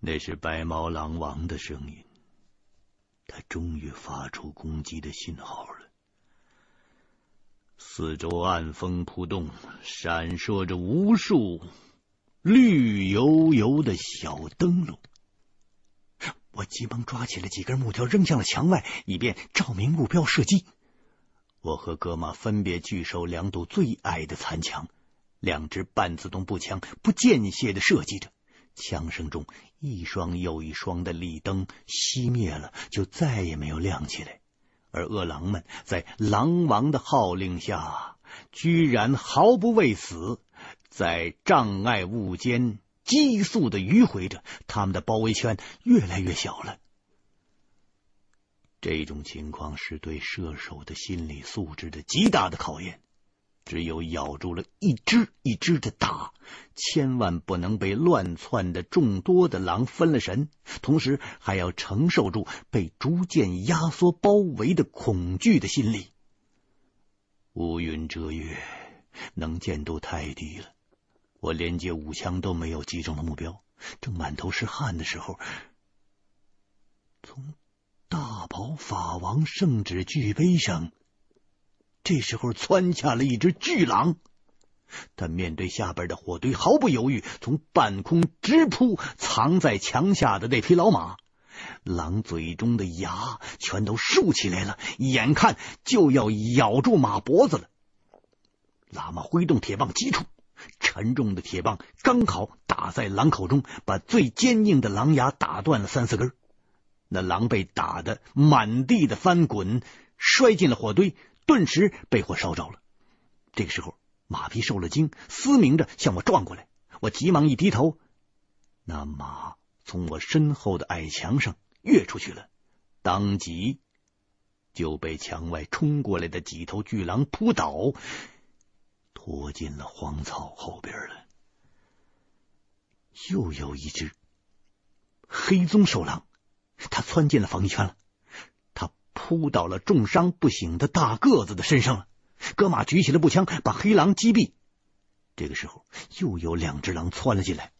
Speaker 2: 那是白毛狼王的声音，他终于发出攻击的信号了。四周暗风扑动，闪烁着无数绿油油的小灯笼。我急忙抓起了几根木条，扔向了墙外，以便照明目标射击。我和哥玛分别据守两堵最矮的残墙，两支半自动步枪不间歇的射击着。枪声中，一双又一双的立灯熄灭了，就再也没有亮起来。而饿狼们在狼王的号令下，居然毫不畏死，在障碍物间急速的迂回着，他们的包围圈越来越小了。这种情况是对射手的心理素质的极大的考验。只有咬住了一只一只的打，千万不能被乱窜的众多的狼分了神，同时还要承受住被逐渐压缩包围的恐惧的心理。乌云遮月，能见度太低了，我连接五枪都没有击中的目标。正满头是汗的时候，从。大宝法王圣旨巨碑上，这时候窜下了一只巨狼。他面对下边的火堆，毫不犹豫，从半空直扑藏在墙下的那匹老马。狼嘴中的牙全都竖起来了，眼看就要咬住马脖子了。喇嘛挥动铁棒击出，沉重的铁棒刚好打在狼口中，把最坚硬的狼牙打断了三四根。那狼被打得满地的翻滚，摔进了火堆，顿时被火烧着了。这个时候，马匹受了惊，嘶鸣着向我撞过来。我急忙一低头，那马从我身后的矮墙上跃出去了，当即就被墙外冲过来的几头巨狼扑倒，拖进了荒草后边了。又有一只。黑棕瘦狼，它窜进了防御圈了，扑到了重伤不醒的大个子的身上了。戈马举起了步枪，把黑狼击毙。这个时候，又有两只狼窜了进来。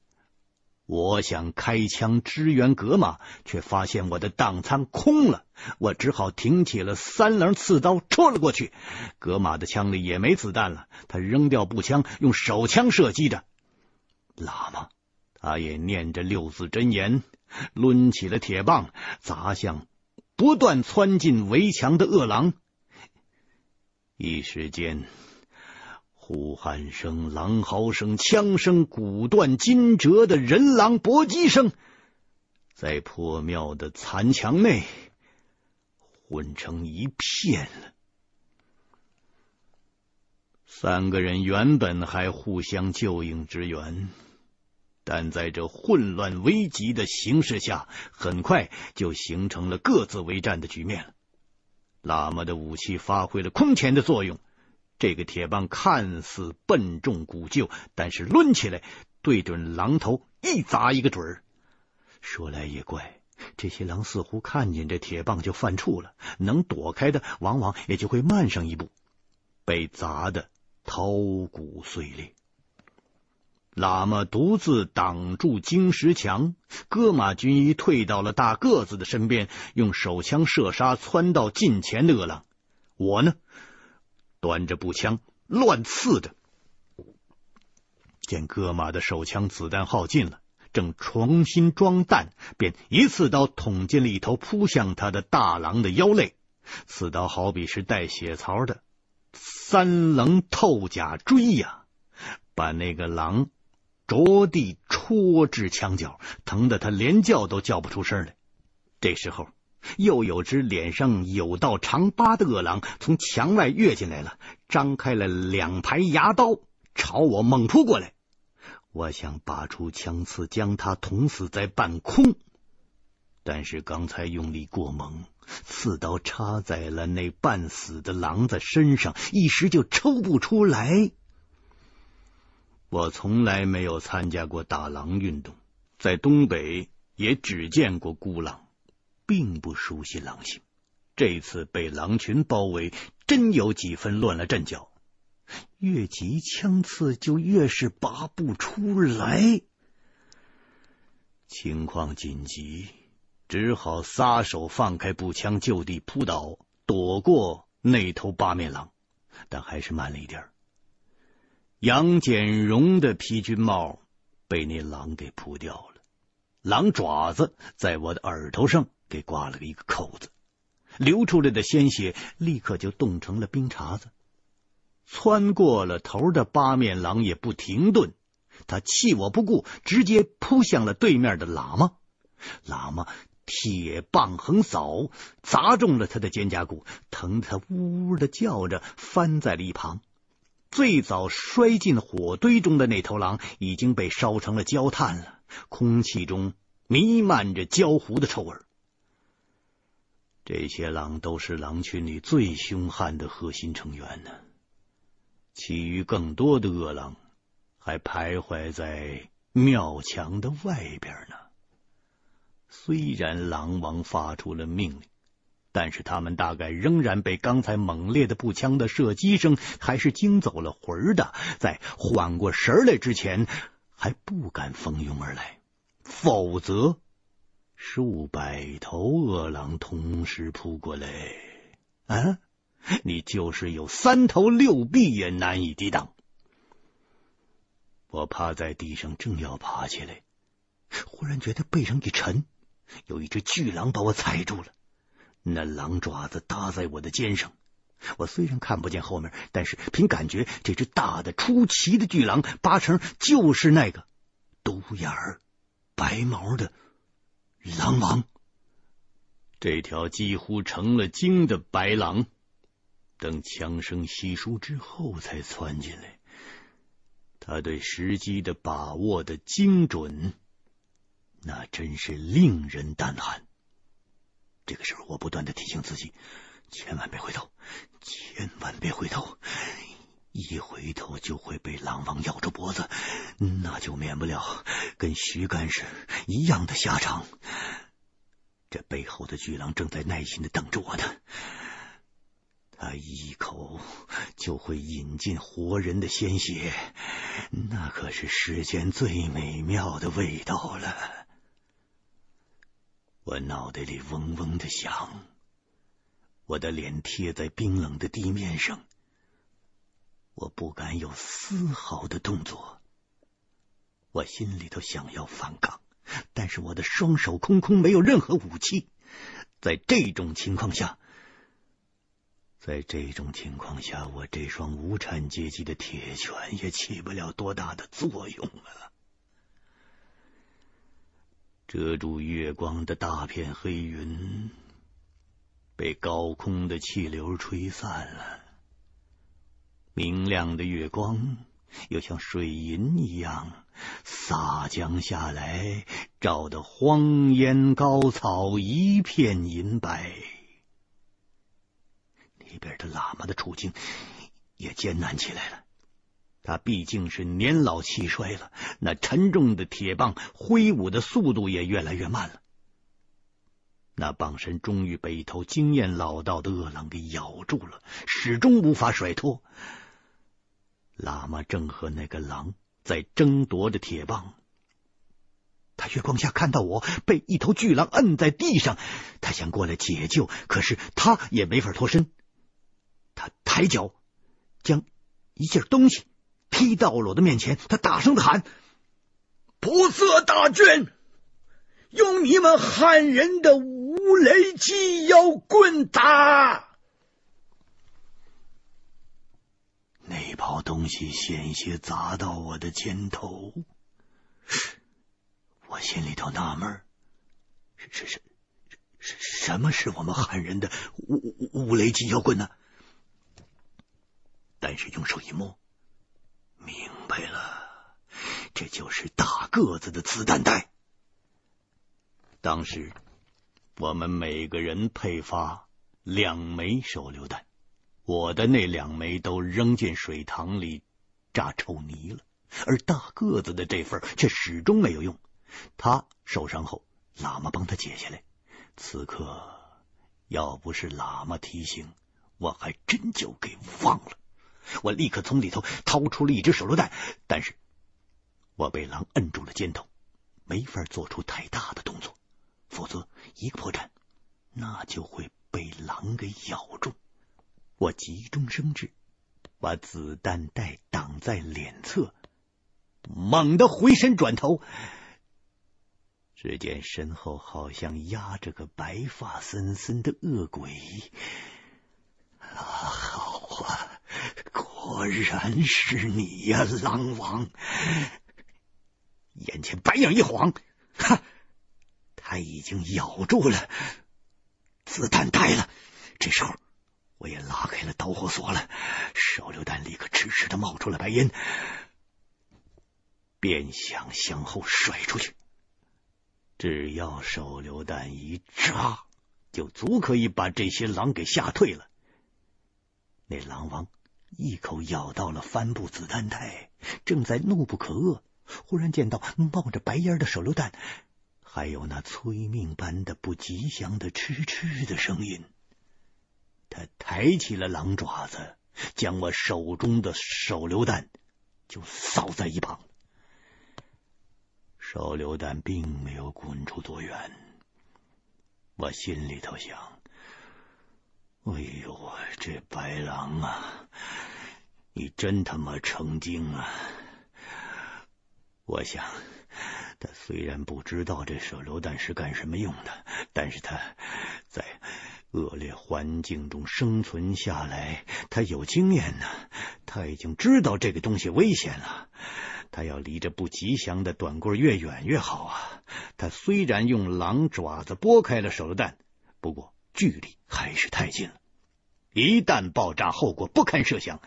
Speaker 2: 我想开枪支援格玛，却发现我的当仓空了，我只好挺起了三棱刺刀戳了过去。格玛的枪里也没子弹了，他扔掉步枪，用手枪射击着。喇嘛，他也念着六字真言，抡起了铁棒，砸向不断窜进围墙的恶狼。一时间。呼喊声、狼嚎声、枪声、骨断筋折的人狼搏击声，在破庙的残墙内混成一片了。三个人原本还互相救应支援，但在这混乱危急的形势下，很快就形成了各自为战的局面了。喇嘛的武器发挥了空前的作用。这个铁棒看似笨重古旧，但是抡起来对准狼头一砸一个准儿。说来也怪，这些狼似乎看见这铁棒就犯怵了，能躲开的往往也就会慢上一步，被砸得头骨碎裂。喇嘛独自挡住晶石墙，戈马军医退到了大个子的身边，用手枪射杀窜到近前的恶狼。我呢？端着步枪乱刺着，见戈马的手枪子弹耗尽了，正重新装弹，便一刺刀捅进了一头扑向他的大狼的腰肋。刺刀好比是带血槽的三棱透甲锥呀，把那个狼着地戳至墙角，疼得他连叫都叫不出声来。这时候。又有只脸上有道长疤的恶狼从墙外跃进来了，张开了两排牙刀，朝我猛扑过来。我想拔出枪刺，将他捅死在半空，但是刚才用力过猛，刺刀插在了那半死的狼的身上，一时就抽不出来。我从来没有参加过打狼运动，在东北也只见过孤狼。并不熟悉狼性，这次被狼群包围，真有几分乱了阵脚。越急枪刺就越是拔不出来，情况紧急，只好撒手放开步枪，就地扑倒，躲过那头八面狼，但还是慢了一点。杨简荣的皮军帽被那狼给扑掉了，狼爪子在我的耳朵上。给刮了一个口子，流出来的鲜血立刻就冻成了冰碴子。窜过了头的八面狼也不停顿，他弃我不顾，直接扑向了对面的喇嘛。喇嘛铁棒横扫，砸中了他的肩胛骨，疼得他呜呜的叫着，翻在了一旁。最早摔进火堆中的那头狼已经被烧成了焦炭了，空气中弥漫着焦糊的臭味。这些狼都是狼群里最凶悍的核心成员呢，其余更多的恶狼还徘徊在庙墙的外边呢。虽然狼王发出了命令，但是他们大概仍然被刚才猛烈的步枪的射击声还是惊走了魂儿的，在缓过神来之前，还不敢蜂拥而来，否则。数百头恶狼同时扑过来，啊！你就是有三头六臂也难以抵挡。我趴在地上，正要爬起来，忽然觉得背上一沉，有一只巨狼把我踩住了。那狼爪子搭在我的肩上，我虽然看不见后面，但是凭感觉，这只大的出奇的巨狼，八成就是那个独眼儿、白毛的。狼王，这条几乎成了精的白狼，等枪声稀疏之后才窜进来。他对时机的把握的精准，那真是令人胆寒。这个时候，我不断的提醒自己，千万别回头，千万别回头，一回头就会被狼王咬着脖子，那就免不了跟徐干事一样的下场。这背后的巨狼正在耐心的等着我呢。他一口就会饮尽活人的鲜血，那可是世间最美妙的味道了。我脑袋里嗡嗡的响，我的脸贴在冰冷的地面上，我不敢有丝毫的动作。我心里头想要反抗，但是我的双手空空，没有任何武器。在这种情况下。在这种情况下，我这双无产阶级的铁拳也起不了多大的作用了。遮住月光的大片黑云被高空的气流吹散了，明亮的月光又像水银一样洒降下来，照得荒烟高草一片银白。里边的喇嘛的处境也艰难起来了。他毕竟是年老气衰了，那沉重的铁棒挥舞的速度也越来越慢了。那棒身终于被一头经验老道的恶狼给咬住了，始终无法甩脱。喇嘛正和那个狼在争夺着铁棒。他月光下看到我被一头巨狼摁在地上，他想过来解救，可是他也没法脱身。他抬脚，将一件东西踢到了我的面前。他大声的喊：“不色大军，用你们汉人的无雷击腰棍打！”那包东西险些砸到我的肩头，我心里头纳闷：是是是，什么是我们汉人的无无雷击腰棍呢？但是用手一摸，明白了，这就是大个子的子弹袋。当时我们每个人配发两枚手榴弹，我的那两枚都扔进水塘里炸臭泥了，而大个子的这份却始终没有用。他受伤后，喇嘛帮他解下来。此刻要不是喇嘛提醒，我还真就给忘了。我立刻从里头掏出了一只手榴弹，但是我被狼摁住了肩头，没法做出太大的动作，否则一个破绽，那就会被狼给咬住。我急中生智，把子弹袋挡在脸侧，猛地回身转头，只见身后好像压着个白发森森的恶鬼。啊，好啊！果然是你呀，狼王！眼前白影一晃，哈，他已经咬住了子弹袋了。这时候，我也拉开了导火索了，手榴弹立刻迟迟的冒出了白烟，便想向后甩出去。只要手榴弹一扎，就足可以把这些狼给吓退了。那狼王。一口咬到了帆布子弹袋，正在怒不可遏。忽然见到冒着白烟的手榴弹，还有那催命般的不吉祥的嗤嗤的声音。他抬起了狼爪子，将我手中的手榴弹就扫在一旁。手榴弹并没有滚出多远，我心里头想。哎呦，这白狼啊，你真他妈成精啊！我想，他虽然不知道这手榴弹是干什么用的，但是他在恶劣环境中生存下来，他有经验呢。他已经知道这个东西危险了，他要离这不吉祥的短棍越远越好啊！他虽然用狼爪子拨开了手榴弹，不过。距离还是太近了，一旦爆炸，后果不堪设想。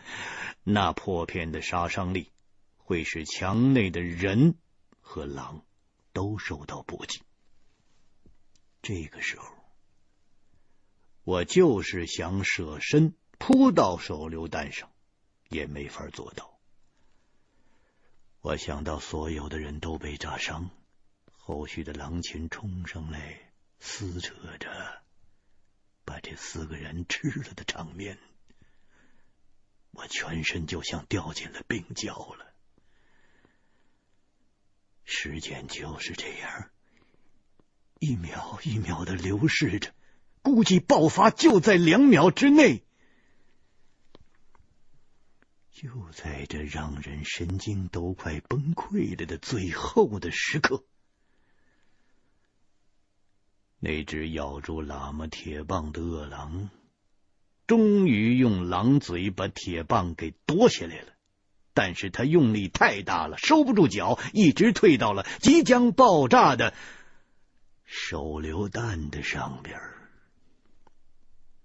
Speaker 2: 那破片的杀伤力会使墙内的人和狼都受到波及。这个时候，我就是想舍身扑到手榴弹上，也没法做到。我想到所有的人都被炸伤，后续的狼群冲上来撕扯着，把这四个人吃了的场面，我全身就像掉进了冰窖了。时间就是这样，一秒一秒的流逝着，估计爆发就在两秒之内。就在这让人神经都快崩溃了的最后的时刻，那只咬住喇嘛铁棒的恶狼，终于用狼嘴把铁棒给夺下来了。但是他用力太大了，收不住脚，一直退到了即将爆炸的手榴弹的上边。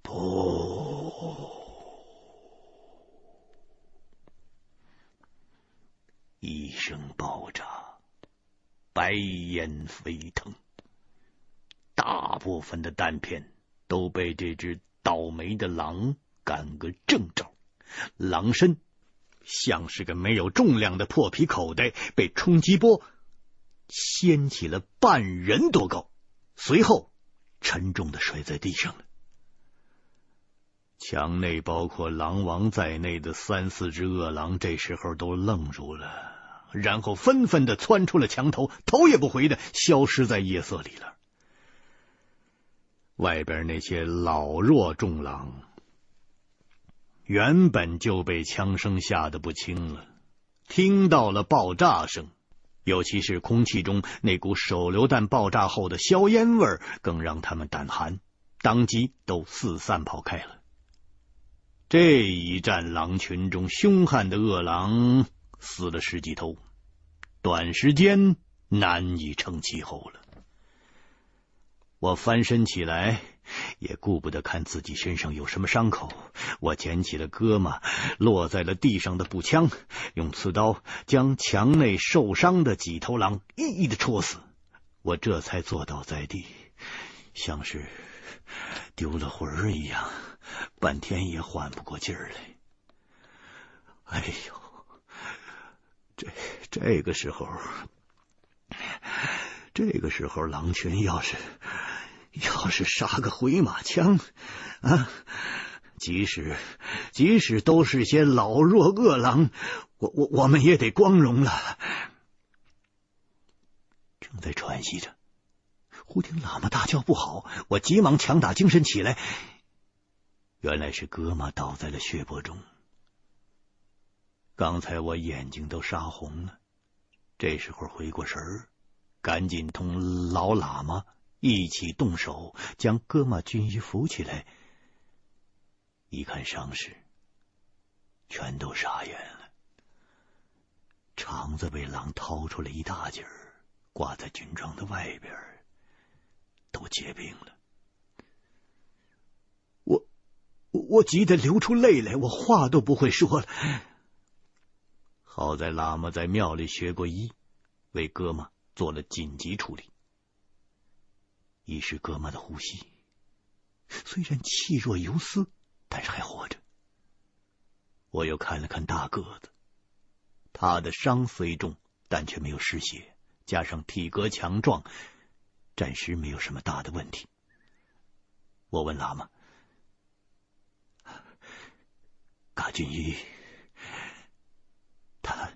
Speaker 2: 不。一声爆炸，白烟飞腾，大部分的弹片都被这只倒霉的狼赶个正着，狼身像是个没有重量的破皮口袋，被冲击波掀起了半人多高，随后沉重的摔在地上了。墙内包括狼王在内的三四只恶狼，这时候都愣住了，然后纷纷的窜出了墙头，头也不回的消失在夜色里了。外边那些老弱众狼，原本就被枪声吓得不轻了，听到了爆炸声，尤其是空气中那股手榴弹爆炸后的硝烟味，更让他们胆寒，当即都四散跑开了。这一战狼群中，凶悍的恶狼死了十几头，短时间难以成气候了。我翻身起来，也顾不得看自己身上有什么伤口。我捡起了哥们落在了地上的步枪，用刺刀将墙内受伤的几头狼一一的戳死。我这才坐倒在地，像是丢了魂儿一样。半天也缓不过劲儿来。哎呦，这这个时候，这个时候，狼群要是 要是杀个回马枪啊，即使即使都是些老弱恶狼，我我我们也得光荣了。正在喘息着，忽听喇嘛大叫不好，我急忙强打精神起来。原来是哥玛倒在了血泊中。刚才我眼睛都杀红了，这时候回过神儿，赶紧同老喇嘛一起动手，将哥玛均一扶起来。一看伤势，全都傻眼了。肠子被狼掏出了一大截儿，挂在军装的外边，都结冰了。我我急得流出泪来，我话都不会说了。好在喇嘛在庙里学过医，为哥玛做了紧急处理。一是哥玛的呼吸，虽然气若游丝，但是还活着。我又看了看大个子，他的伤虽重，但却没有失血，加上体格强壮，暂时没有什么大的问题。我问喇嘛。嘎俊一，他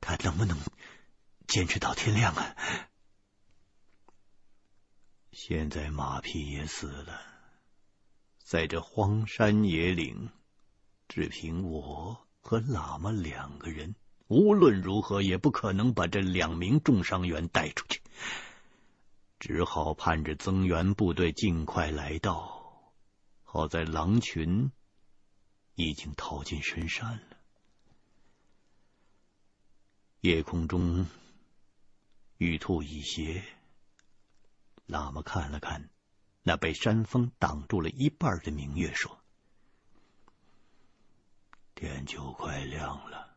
Speaker 2: 他能不能坚持到天亮啊？现在马匹也死了，在这荒山野岭，只凭我和喇嘛两个人，无论如何也不可能把这两名重伤员带出去，只好盼着增援部队尽快来到。好在狼群。已经逃进深山了。夜空中玉兔一斜，喇嘛看了看那被山峰挡住了一半的明月，说：“天就快亮了，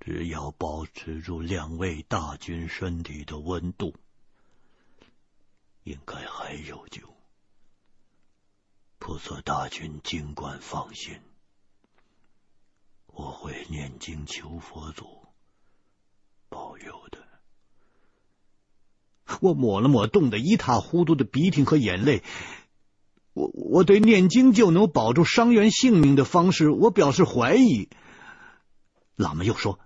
Speaker 2: 只要保持住两位大军身体的温度，应该还有救。”菩萨大军尽管放心，我会念经求佛祖保佑的。
Speaker 1: 我抹了抹冻得一塌糊涂的鼻涕和眼泪。我我对念经就能保住伤员性命的方式，我表示怀疑。喇嘛又说：“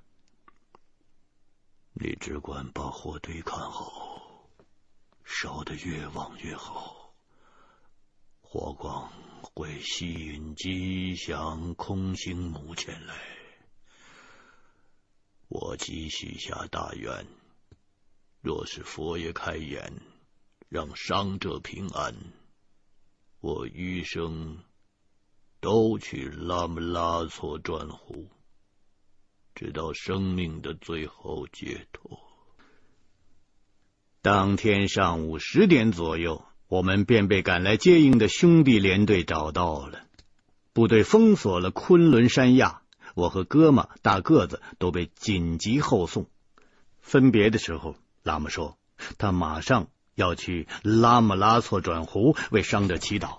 Speaker 2: 你只管把火堆看好，烧得越旺越好，火光会吸引吉祥空行母前来。我即许下大愿，若是佛爷开眼，让伤者平安。”我余生都去拉姆拉措转湖，直到生命的最后解脱。
Speaker 1: 当天上午十点左右，我们便被赶来接应的兄弟连队找到了。部队封锁了昆仑山崖，我和哥们大个子都被紧急后送。分别的时候，喇嘛说他马上。要去拉姆拉措转湖为伤者祈祷，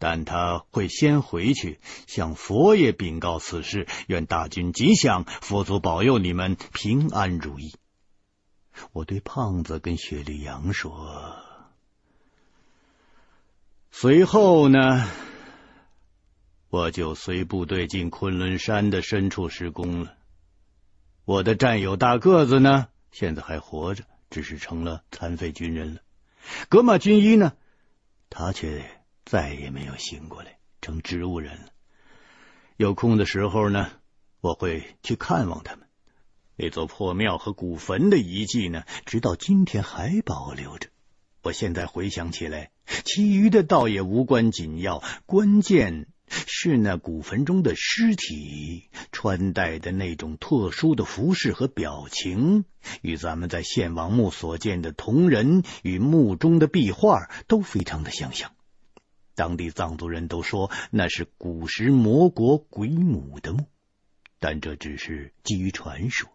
Speaker 1: 但他会先回去向佛爷禀告此事，愿大军吉祥，佛祖保佑你们平安如意。我对胖子跟雪莉杨说，随后呢，我就随部队进昆仑山的深处施工了。我的战友大个子呢，现在还活着。只是成了残废军人了。格马军医呢？他却再也没有醒过来，成植物人了。有空的时候呢，我会去看望他们。那座破庙和古坟的遗迹呢，直到今天还保留着。我现在回想起来，其余的倒也无关紧要，关键。是那古坟中的尸体穿戴的那种特殊的服饰和表情，与咱们在献王墓所见的铜人与墓中的壁画都非常的相像。当地藏族人都说那是古时魔国鬼母的墓，但这只是基于传说。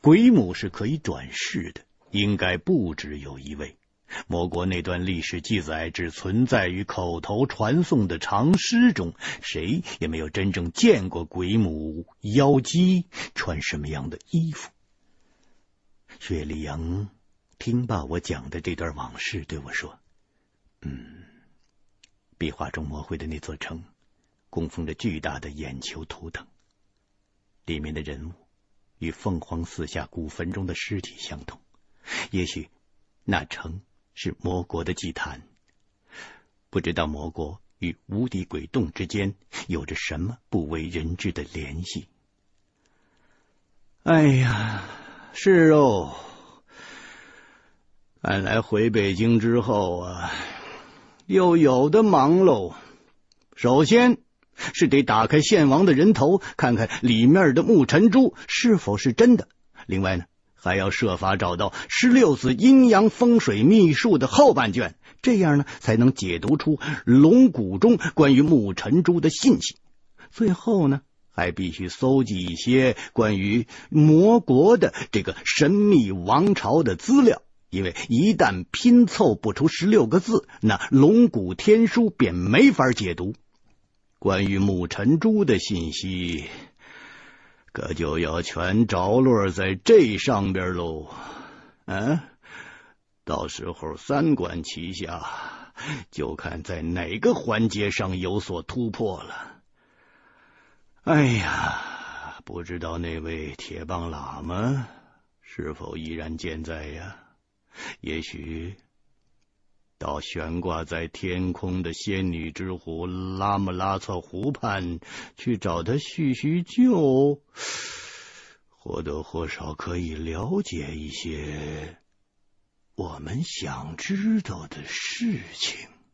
Speaker 1: 鬼母是可以转世的，应该不只有一位。魔国那段历史记载只存在于口头传颂的长诗中，谁也没有真正见过鬼母妖姬穿什么样的衣服。雪莉杨听罢我讲的这段往事，对我说：“嗯，壁画中描绘的那座城，供奉着巨大的眼球图腾，里面的人物与凤凰寺下古坟中的尸体相同，也许那城。”是魔国的祭坛，不知道魔国与无底鬼洞之间有着什么不为人知的联系。哎呀，是哦，看来回北京之后啊，又有的忙喽。首先是得打开献王的人头，看看里面的木尘珠是否是真的。另外呢，还要设法找到十六字阴阳风水秘术的后半卷，这样呢才能解读出龙骨中关于木尘珠的信息。最后呢，还必须搜集一些关于魔国的这个神秘王朝的资料，因为一旦拼凑不出十六个字，那龙骨天书便没法解读。关于木尘珠的信息。可就要全着落在这上边喽，嗯，到时候三管齐下，就看在哪个环节上有所突破了。哎呀，不知道那位铁棒喇嘛是否依然健在呀？也许。到悬挂在天空的仙女之湖拉姆拉措湖畔去找他叙叙旧，或多或少可以了解一些我们想知道的事情。